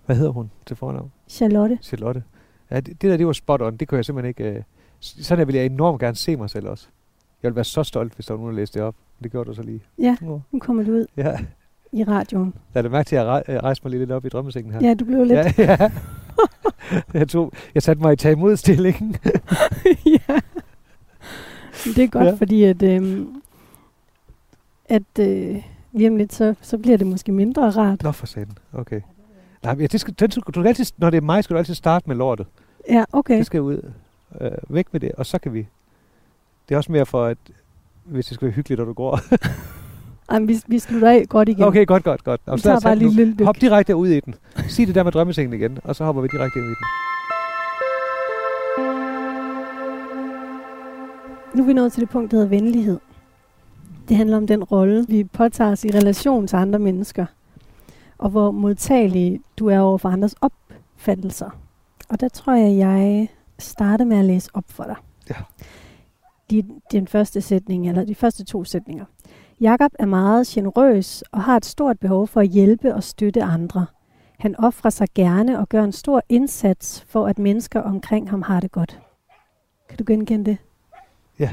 Hvad hedder hun til fornavn? Charlotte, Charlotte. Ja, det, det der, det var spot on. Det kunne jeg simpelthen ikke... Øh, sådan ville jeg enormt gerne se mig selv også. Jeg ville være så stolt, hvis der var nogen, der læste det op. Det gjorde du så lige. ja, nu kommer du ud Ja. i radioen. Jeg mærke til, at jeg rej- øh, rejse mig lige lidt op i drømmesengen her. Ja, du blev lidt... Ja, ja. jeg, tog, jeg satte mig i tag imod stillingen. ja. Det er godt, Ja. fordi at, øhm, at øh, lige om lidt, så, så bliver det måske mindre rart. Nå for satan. Okay. Nej, men ja, det skal, den, du skal altid, når det er mig, skal du altid starte med lortet. Ja, okay. Det skal ud. Øh, væk med det, og så kan vi Det er også mere for, at hvis det skal være hyggeligt, når du går. Ej, vi, vi slutter af godt igen. okay, godt, godt, godt. Nå, vi tager bare lige nu. lille dyk. Hop direkte ud i den. Sig det der med drømmesengen igen, og så hopper vi direkte ind i den. Nu er vi nået til det punkt, der hedder venlighed. Det handler om den rolle, vi påtager os i relation til andre mennesker, og hvor modtagelig du er over for andres opfattelser. Og der tror jeg, jeg starter med at læse op for dig. Ja. De, den første sætning, eller de første to sætninger. Jakob er meget generøs og har et stort behov for at hjælpe og støtte andre. Han offrer sig gerne og gør en stor indsats for, at mennesker omkring ham har det godt. Kan du genkende det? Ja,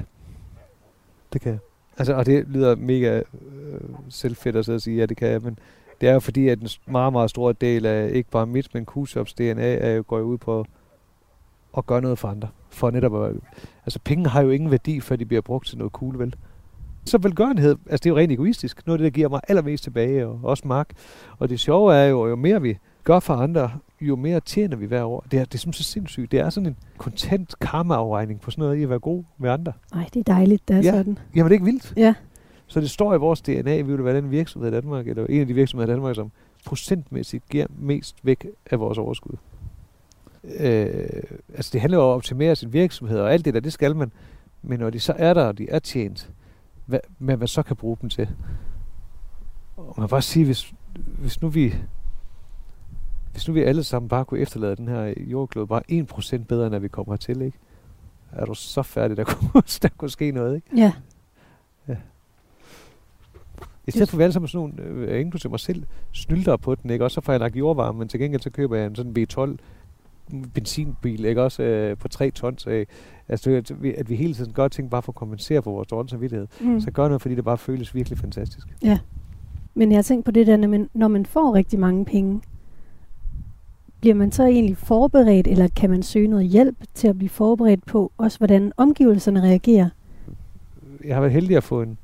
Det kan jeg. Altså, og det lyder mega øh, selvfedt at sidde og sige, ja, det kan jeg, men det er jo fordi, at en meget, meget stor del af ikke bare mit, men Q-Shops DNA er jo, går jo ud på at gøre noget for andre. For netop at, altså penge har jo ingen værdi, før de bliver brugt til noget cool, vel? Så velgørenhed, altså det er jo rent egoistisk. Noget af det, der giver mig allermest tilbage, og også Mark. Og det sjove er jo, jo mere vi gør for andre, jo mere tjener vi hver år. Det er, det er simpelthen så sindssygt. Det er sådan en kontant karma-afregning på sådan noget i at være god med andre. Nej, det er dejligt, det er Ja. sådan. Jamen det er ikke vildt. Ja. Så det står i vores DNA, vi vil være den virksomhed i Danmark, eller en af de virksomheder i Danmark, som procentmæssigt giver mest væk af vores overskud. Øh, altså det handler jo om at optimere sin virksomhed, og alt det der, det skal man. Men når de så er der, og de er tjent, hvad, hvad man så kan bruge dem til. Og man kan bare sige, hvis, hvis nu vi hvis nu vi alle sammen bare kunne efterlade den her jordklode bare 1% bedre, end at vi kommer hertil, ikke? Er du så færdig, der kunne, der kunne ske noget, ikke? Ja. I stedet for at alle sammen sådan nogle, øh, inklusive mig selv, snylder på den, ikke? Også så får jeg lagt jordvarme, men til gengæld så køber jeg en sådan V12 benzinbil, ikke? Også øh, på 3 tons af. Altså, det er, at vi- at vi hele tiden gør ting bare for at kompensere for vores dårlige samvittighed. Mm. Så gør noget, fordi det bare føles virkelig fantastisk. Men jeg har tænkt på det der, når man, når man får rigtig mange penge, bliver man så egentlig forberedt, eller kan man søge noget hjælp til at blive forberedt på, også hvordan omgivelserne reagerer? Jeg har været heldig at få en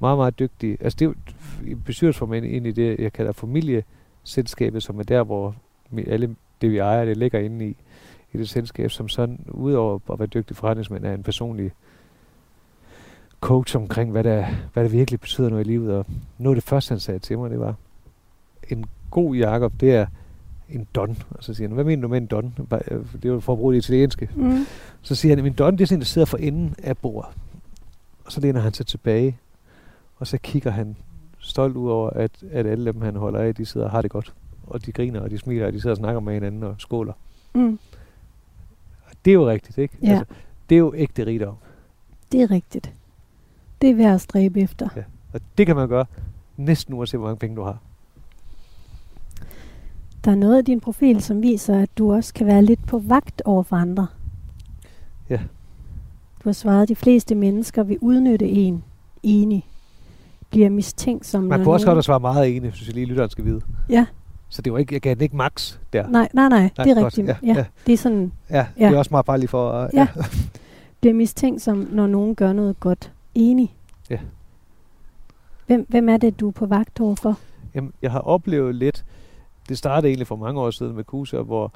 meget, meget dygtig... Altså, det er jo bestyrelsesformand ind i det, jeg kalder familieselskabet, som er der, hvor alle det, vi ejer, det ligger inde i, i det selskab, som sådan, udover at være dygtig forretningsmand, er en personlig coach omkring, hvad der, hvad der virkelig betyder noget i livet. Og noget af det første, han sagde til mig, det var, en god Jakob, det er en don. Og så siger han, hvad mener du med en don? Øh, Det er jo for at bruge det italienske. Mm. Så siger han, min don, det er sådan der sidder for enden af bordet. Og så læner han sig tilbage, og så kigger han stolt ud over, at, at alle dem, han holder af, de sidder og har det godt. Og de griner, og de smiler, og de sidder og snakker med hinanden og skåler. Mm. Det er jo rigtigt, ikke? Ja. Altså, det er jo ægte rigdom. Det er rigtigt. Det er værd at stræbe efter. Ja. Og det kan man gøre næsten uanset, hvor mange penge du har. Der er noget af din profil, som viser, at du også kan være lidt på vagt over for andre. Ja. Du har svaret, at de fleste mennesker vil udnytte en enig. Bliver mistænkt som Man kunne også godt have svaret meget enig, synes jeg lige, lytteren skal vide. Ja. Så det var ikke, jeg gav den ikke max der. Nej, nej, nej, det er rigtigt. Ja, Ja, ja. Det er sådan, Ja, Ja. det er også meget bare lige for... at- Ja. bliver mistænkt som, når nogen gør noget godt. Enig. Ja. Hvem, hvem er det, du er på vagt overfor? Jamen, jeg har oplevet lidt, det startede egentlig for mange år siden med Kusa, hvor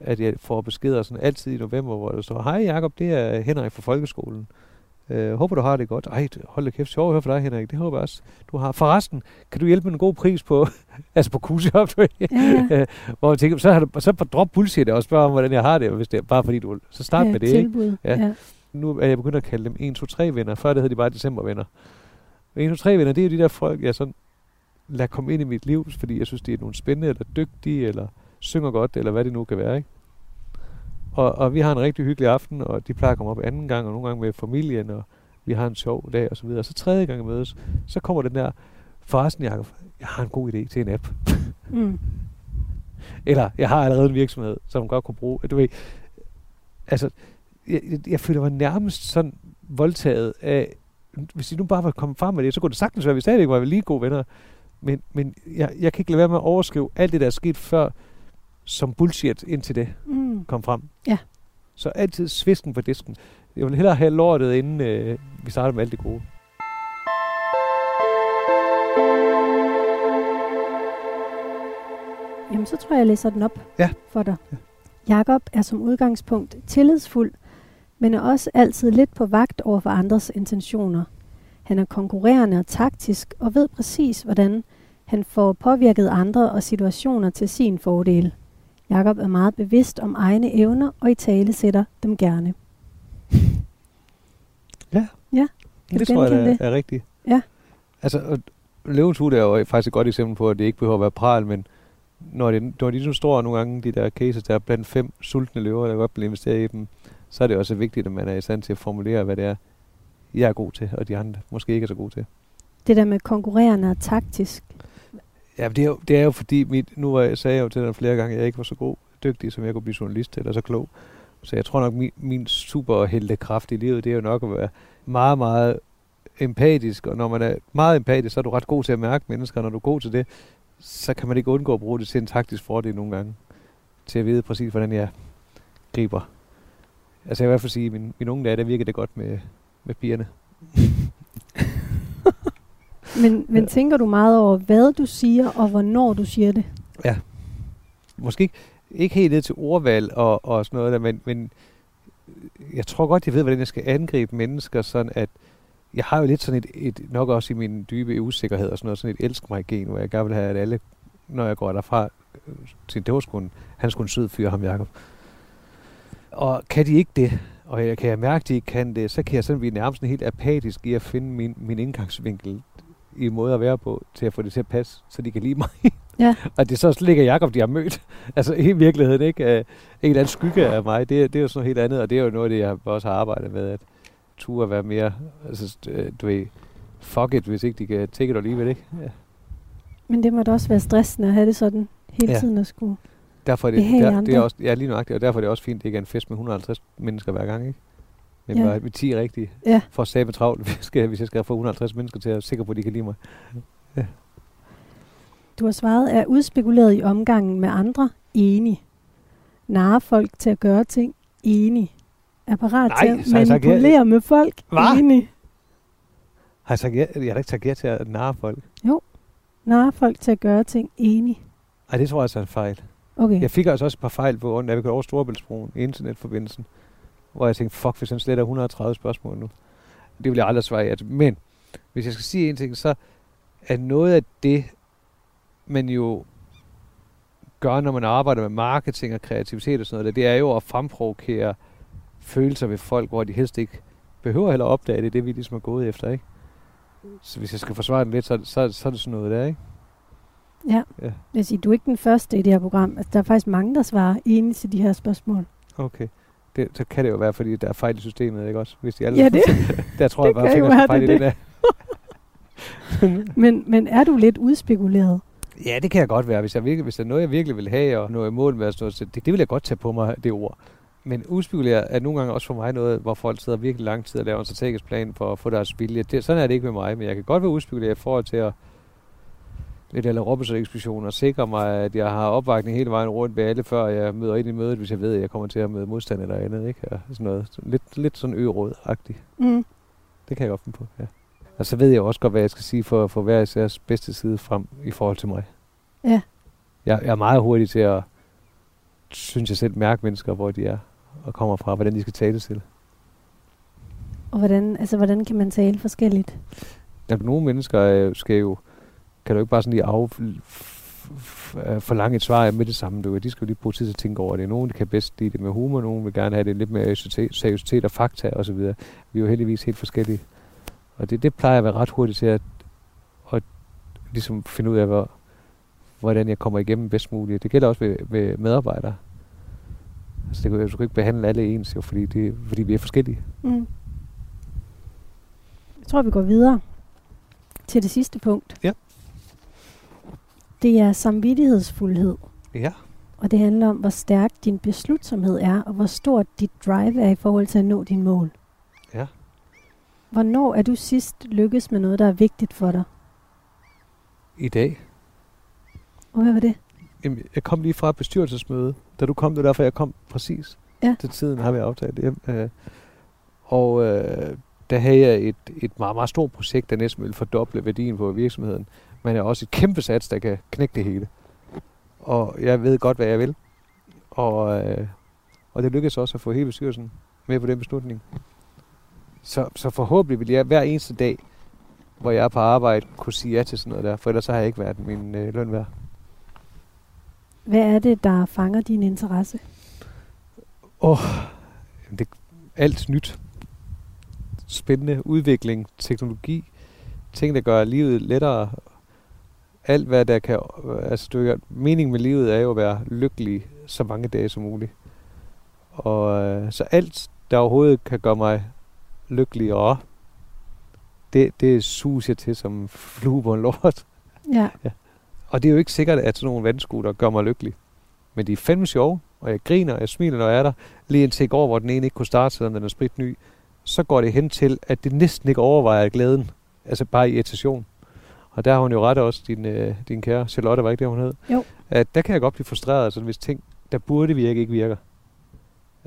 at jeg får beskeder sådan altid i november, hvor der står, hej Jakob, det er Henrik fra folkeskolen. Øh, håber du har det godt. Ej, hold da kæft, sjovt at høre fra dig, Henrik. Det håber jeg også, du har. Forresten, kan du hjælpe med en god pris på, altså på Kusa, Ja, ja. hvor jeg tænker, så, har du, så drop bullshit og spørg om, hvordan jeg har det, hvis det er bare fordi du, så start ja, med det, ikke? tilbud. Ja. Ja. nu er jeg begyndt at kalde dem 1, 2, 3 venner. Før det hed de bare decembervenner. 1, 2, 3 venner, det er jo de der folk, jeg sådan lader komme ind i mit liv, fordi jeg synes, de er nogle spændende, eller dygtige, eller synger godt, eller hvad det nu kan være, ikke? Og, og vi har en rigtig hyggelig aften, og de plejer at komme op anden gang, og nogle gange med familien, og vi har en sjov dag, og så videre. Så tredje gang mødes, så kommer den der, forresten, Jacob, jeg har en god idé til en app. Mm. Eller, jeg har allerede en virksomhed, som godt kunne bruge. Du ved, altså, jeg, jeg, jeg føler mig nærmest sådan voldtaget af, hvis de nu bare var kommet frem med det, så kunne det sagtens være, at vi stadigvæk var lige gode venner. Men, men jeg, jeg kan ikke lade være med at overskrive alt det, der er sket før, som bullshit, indtil det Mm. kom frem. Ja. Så altid svisken på disken. Jeg vil hellere have lortet, inden øh, vi starter med alt det gode. Jamen, så tror jeg, jeg læser den op Ja. for dig. Ja. Jakob er som udgangspunkt tillidsfuld, men er også altid lidt på vagt over for andres intentioner. Han er konkurrerende og taktisk og ved præcis, hvordan han får påvirket andre og situationer til sin fordel. Jakob er meget bevidst om egne evner og i tale sætter dem gerne. Ja. Ja, det, du tror jeg er, det? er rigtigt. Ja. Altså, løvens hud er jo faktisk et godt eksempel på, at det ikke behøver at være pral, men når, det, når de nu står nogle gange, de der cases, der er blandt fem sultne løver, der godt vil investere i dem, så er det også vigtigt, at man er i stand til at formulere, hvad det er, jeg er god til, og de andre måske ikke er så gode til. Det der med konkurrerende og taktisk. Ja, men det er jo, det er jo fordi, mit, nu var jeg, sagde jeg jo til dig flere gange, at jeg ikke var så god, dygtig, som jeg kunne blive journalist eller så klog. Så jeg tror nok, min, min superhelte kraft i livet, det er jo nok at være meget, meget empatisk. Og når man er meget empatisk, så er du ret god til at mærke mennesker. Når du er god til det, så kan man ikke undgå at bruge det til en taktisk fordel nogle gange. Til at vide præcis, hvordan jeg griber. Altså jeg vil i hvert fald sige, at min, min unge dage, der virker det godt med, med pigerne. Men, men tænker du meget over, hvad du siger, og hvornår du siger det? Måske ikke, ikke helt ned til ordvalg og, og sådan noget der, men, men jeg tror godt, jeg ved, hvordan jeg skal angribe mennesker, sådan at jeg har jo lidt sådan et, et nok også i min dybe usikkerhed og sådan noget, sådan et elsk mig gen, hvor jeg gerne vil have, at alle, når jeg går derfra, øh, til det var sgu en, han skulle en sød fyr, ham Jacob. Og kan de ikke det, og jeg kan jeg mærke, at de ikke kan det, så kan jeg sådan blive nærmest helt apatisk i at finde min, min indgangsvinkel i måde at være på, til at få det til at passe, så de kan lide mig. Ja. og det er så ikke Jacob, de har mødt. altså i virkeligheden, ikke? Uh, en eller anden skygge af mig, det, det er jo sådan noget helt andet, og det er jo noget det, jeg også har arbejdet med, at turde være mere, altså, øh, du ved, fuck it, hvis ikke de kan take it alligevel, ikke? Ja. Men det må da også være stressende at have det sådan hele Ja. tiden at skulle. Derfor er det, der, det er også, ja, lige nøjagtigt, og derfor er det også fint, at det ikke er en fest med 150 mennesker hver gang, ikke? Men Ja. ja. med 10 rigtige, Ja. for at sabe travlt, hvis jeg, skal, hvis jeg skal få 150 mennesker til at være sikker på, at de kan lide mig. Du har svaret, er udspekuleret i omgangen med andre? Enig. Narrer folk til at gøre ting? Enig. Er parat Nej, til at jeg ja. manipulere med folk? Hva? Enig. Har jeg, sagt ja? jeg har ikke sagt ja til at narre folk. Narrer folk til at gøre ting? Enig. Nej, det tror jeg altså er en fejl. Okay. Jeg fik altså også et par fejl på, grund af, at vi kørte over Storebæltsbroen internetforbindelsen, hvor jeg tænkte, fuck, hvis han sletter 130 spørgsmål nu. Det vil jeg aldrig svare ja til. Men hvis jeg skal sige en ting, så er noget af det, man jo gør, når man arbejder med marketing og kreativitet og sådan noget, det er jo at fremprovokere følelser ved folk, hvor de helst ikke behøver heller opdage det, det vi ligesom er gået efter, ikke? Så hvis jeg skal forsvare den lidt, så, så, så er det sådan noget der, ikke? Ja. Ja. Jeg vil sige, du er ikke den første i det her program. Altså, der er faktisk mange, der svarer enig til de her spørgsmål. Okay. Det, så kan det jo være, fordi der er fejl i systemet, ikke også? Hvis de alle Ja, det- der tror jeg bare, at være, fejl i det er der. Men, men er du lidt udspekuleret? Ja, det kan jeg godt være. Hvis, jeg virkelig, hvis der er noget, jeg virkelig vil have, og noget i mål med, at stå, så det, det vil jeg godt tage på mig, det ord. Men udspekulere er nogle gange også for mig noget, hvor folk sidder virkelig lang tid og laver en strategisk plan for at få deres vilje. Det, sådan er det ikke med mig, men jeg kan godt være udspekuleret i forhold til at lidt eller Robinson-ekspedition og sikre mig, at jeg har opvagning hele vejen rundt ved alle, før jeg møder ind i mødet, hvis jeg ved, at jeg kommer til at møde modstand eller andet. Ikke? Og sådan noget. Lidt, lidt sådan ø-råd-agtigt. Mm. Det kan jeg godt finde på, ja. Og så ved jeg også godt, hvad jeg skal sige for, for hver især bedste side frem i forhold til mig. Ja. Jeg, jeg er meget hurtig til at, synes jeg selv, mærke mennesker, hvor de er og kommer fra, hvordan de skal tale til. Og hvordan, altså, hvordan kan man tale forskelligt? Ja, nogle mennesker øh, skal jo, kan du ikke bare sådan lige af, øh, forlange et svar med det samme. Du, de skal jo lige bruge tid til at tænke over det. Nogle kan bedst lide det med humor, nogle vil gerne have det lidt mere seriøsitet- og fakta osv. Vi er jo heldigvis helt forskellige. Og det, det plejer jeg at være ret hurtigt til at, at ligesom finde ud af, hvor, hvordan jeg kommer igennem bedst muligt. Det gælder også ved, ved medarbejdere. Altså, det kan, du kan ikke behandle alle ens, jo, fordi, det, fordi vi er forskellige. Mm. Jeg tror, vi går videre til det sidste punkt. Ja. Det er samvittighedsfuldhed, Ja. og det handler om, hvor stærk din beslutsomhed er, og hvor stort dit drive er i forhold til at nå dine mål. Ja. Hvornår er du sidst lykkes med noget, der er vigtigt for dig? I dag. Og hvad var det? Jamen, jeg kom lige fra bestyrelsesmøde. Da du kom, det derfor, jeg kom præcis Ja. til tiden, har vi aftalt det. Øh, og øh, der havde jeg et, et meget, meget stort projekt, der næsten ville fordoble værdien på virksomheden. Men jeg har også et kæmpe sats, der kan knække det hele. Og jeg ved godt, hvad jeg vil. Og, øh, og det lykkedes også at få hele bestyrelsen med på den beslutning. Så, så forhåbentlig vil jeg hver eneste dag, hvor jeg er på arbejde, kunne sige ja til sådan noget der, for ellers så har jeg ikke været min øh, løn værd. Hvad er det, der fanger din interesse? Åh, oh, det alt nyt. Spændende udvikling, teknologi, ting, der gør livet lettere. Alt, hvad der kan... Altså, du, meningen med livet er jo at være lykkelig så mange dage som muligt. Og øh, så alt, der overhovedet kan gøre mig lykkeligere, det, det suger jeg til som flue på en lort. Ja. ja. Og det er jo ikke sikkert, at sådan nogle vandskuter gør mig lykkelig. Men de er fandme sjove, og jeg griner, og jeg smiler, når jeg er der. Lige indtil i går, hvor den ene ikke kunne starte, selvom den er sprit ny. Så går det hen til, at det næsten ikke overvejer glæden. Altså bare irritation. Og der har hun jo ret også, din, øh, din kære Charlotte, var ikke det, hun hed? Jo. At der kan jeg godt blive frustreret, altså, hvis ting, der burde virke, ikke virker.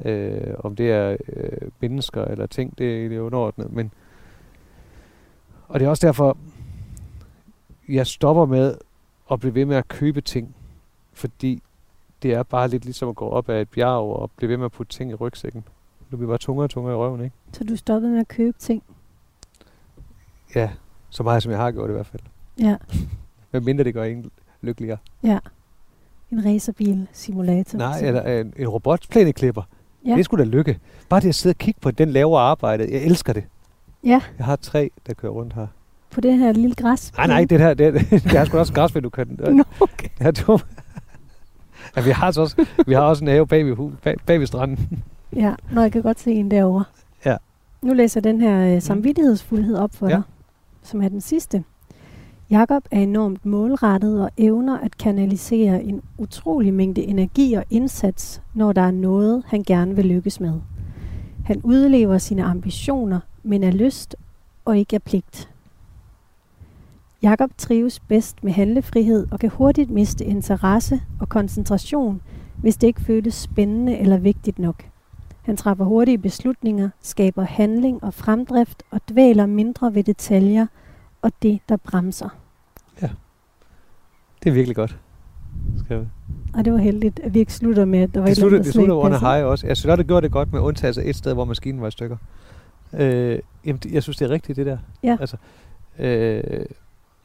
Øh, om det er øh, mennesker eller ting, det, det er underordnet. Men, og det er også derfor, jeg stopper med at blive ved med at købe ting, fordi det er bare lidt ligesom at gå op ad et bjerg og blive ved med at putte ting i rygsækken. Nu bliver bare tungere og tungere i røven, ikke? Så du stoppede med at købe ting? Ja, så meget som jeg har gjort i hvert fald. Ja. Hvad mindre det gør en lykkeligere. Ja. En racerbil simulator. Nej, eller en, en robotplæneklipper. Ja. Det skulle da lykke. Bare det at sidde og kigge på den lavere arbejde. Jeg elsker det. Ja. Jeg har tre, der kører rundt her. På det her lille græs? Nej, nej, det her, det, det er sgu også græs, du kan. Nå, okay. Ja, du, ja, vi har, også, vi har også en have bag ved, bag, bag ved stranden. Ja, når jeg kan godt se en derovre. Ja. Nu læser jeg den her øh, samvittighedsfuldhed op for ja. dig, som er den sidste. Jakob er enormt målrettet og evner at kanalisere en utrolig mængde energi og indsats, når der er noget, han gerne vil lykkes med. Han udlever sine ambitioner, men er lyst og ikke er pligt. Jakob trives bedst med handlefrihed og kan hurtigt miste interesse og koncentration, hvis det ikke føles spændende eller vigtigt nok. Han træffer hurtige beslutninger, skaber handling og fremdrift og dvæler mindre ved detaljer og det, der bremser. Ja, det er virkelig godt. Skal Og det var heldigt, at vi ikke slutter med, at der var det et slutter, eller Det slutter under hej også. Jeg synes godt, det gjorde det godt med undtagelse et sted, hvor maskinen var i stykker. Øh, jamen, jeg synes, det er rigtigt, det der. Ja. Altså, øh,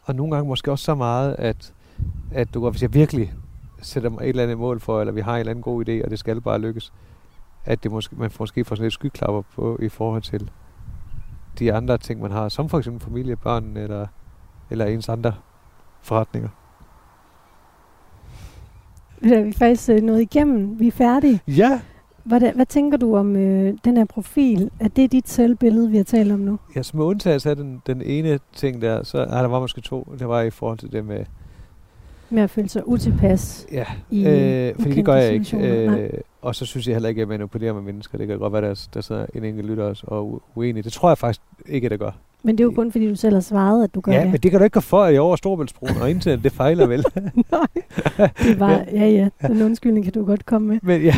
og nogle gange måske også så meget, at, at du, hvis jeg virkelig sætter mig et eller andet mål for, eller vi har en eller anden god idé, og det skal bare lykkes, at det måske, man måske får sådan lidt skyklapper på i forhold til de andre ting, man har, som for eksempel familie, børn eller, eller ens andre forretninger. Vi er faktisk øh, nået igennem. Vi er færdige. Ja. Hvad, hvad tænker du om øh, den her profil? Er det dit selvbillede, vi har talt om nu? Ja, som undtagelse af den, den ene ting der, så ah, der var måske to. Det var i forhold til det med... Med at føle sig utilpas. Ja, i øh, fordi det gør jeg ikke. Øh, og så synes jeg heller ikke, at jeg manipulerer med mennesker. Det kan godt være, der, der sidder en enkelt lytter og uenig. Det tror jeg faktisk ikke, der gør. Men det er jo kun fordi, du selv har svaret, at du gør ja, det. Ja, men det kan du ikke gøre for, at jeg over Storbæltsbroen og internet, det fejler vel? Nej, det var, ja ja, den undskyldning kan du godt komme med. Men ja,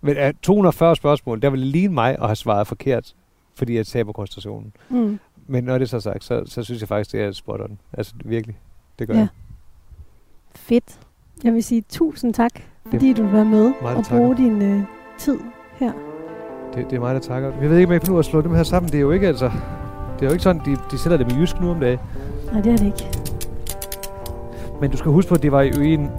men uh, 240 spørgsmål, der vil ligne mig at have svaret forkert, fordi jeg taber koncentrationen. Mm. Men når det er så sagt, så, så synes jeg faktisk, det er spot on. Altså virkelig, det gør ja. jeg. Fedt. Jeg vil sige tusind tak, fordi du var med og bruge din uh, tid her. Det, det er mig, der takker. Jeg ved ikke, om jeg nu at slå dem her sammen. Det er jo ikke altså... Det er jo ikke sådan, de, de sætter dem i jysk nu om dagen. Nej, det er det ikke. Men du skal huske på, at det var jo en...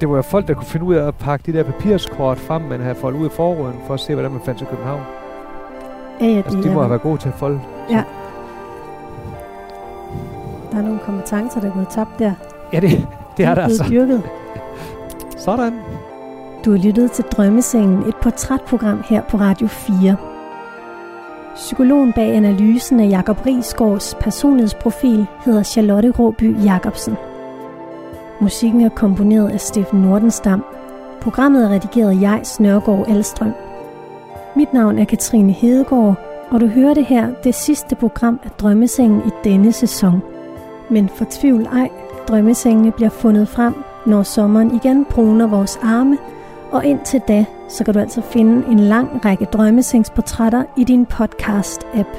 Det var jo folk, der kunne finde ud af at pakke de der papirskort frem, man havde foldet ud i forruden, for at se, hvordan man fandt til København. Ja, ja, altså, de må have været gode til at folde. Ja. Der er nogle kompetencer, der er gået tabt der. Ja, det, det er, er der altså. Dyrket. Sådan. Du har lyttet til Drømmesengen, et portrætprogram her på Radio 4. Psykologen bag analysen af Jakob Rigsgaards personlighedsprofil hedder Charlotte Råby Jacobsen. Musikken er komponeret af Steffen Nordenstam. Programmet er redigeret af jeg, Snørgaard Alstrøm. Mit navn er Katrine Hedegaard, og du hører det her, det sidste program af Drømmesengen i denne sæson. Men for tvivl ej, drømmesengene bliver fundet frem, når sommeren igen bruner vores arme, og indtil da, så kan du altså finde en lang række drømmesengsportrætter i din podcast-app.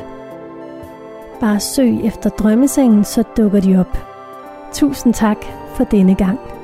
Bare søg efter drømmesengen, så dukker de op. Tusind tak for denne gang.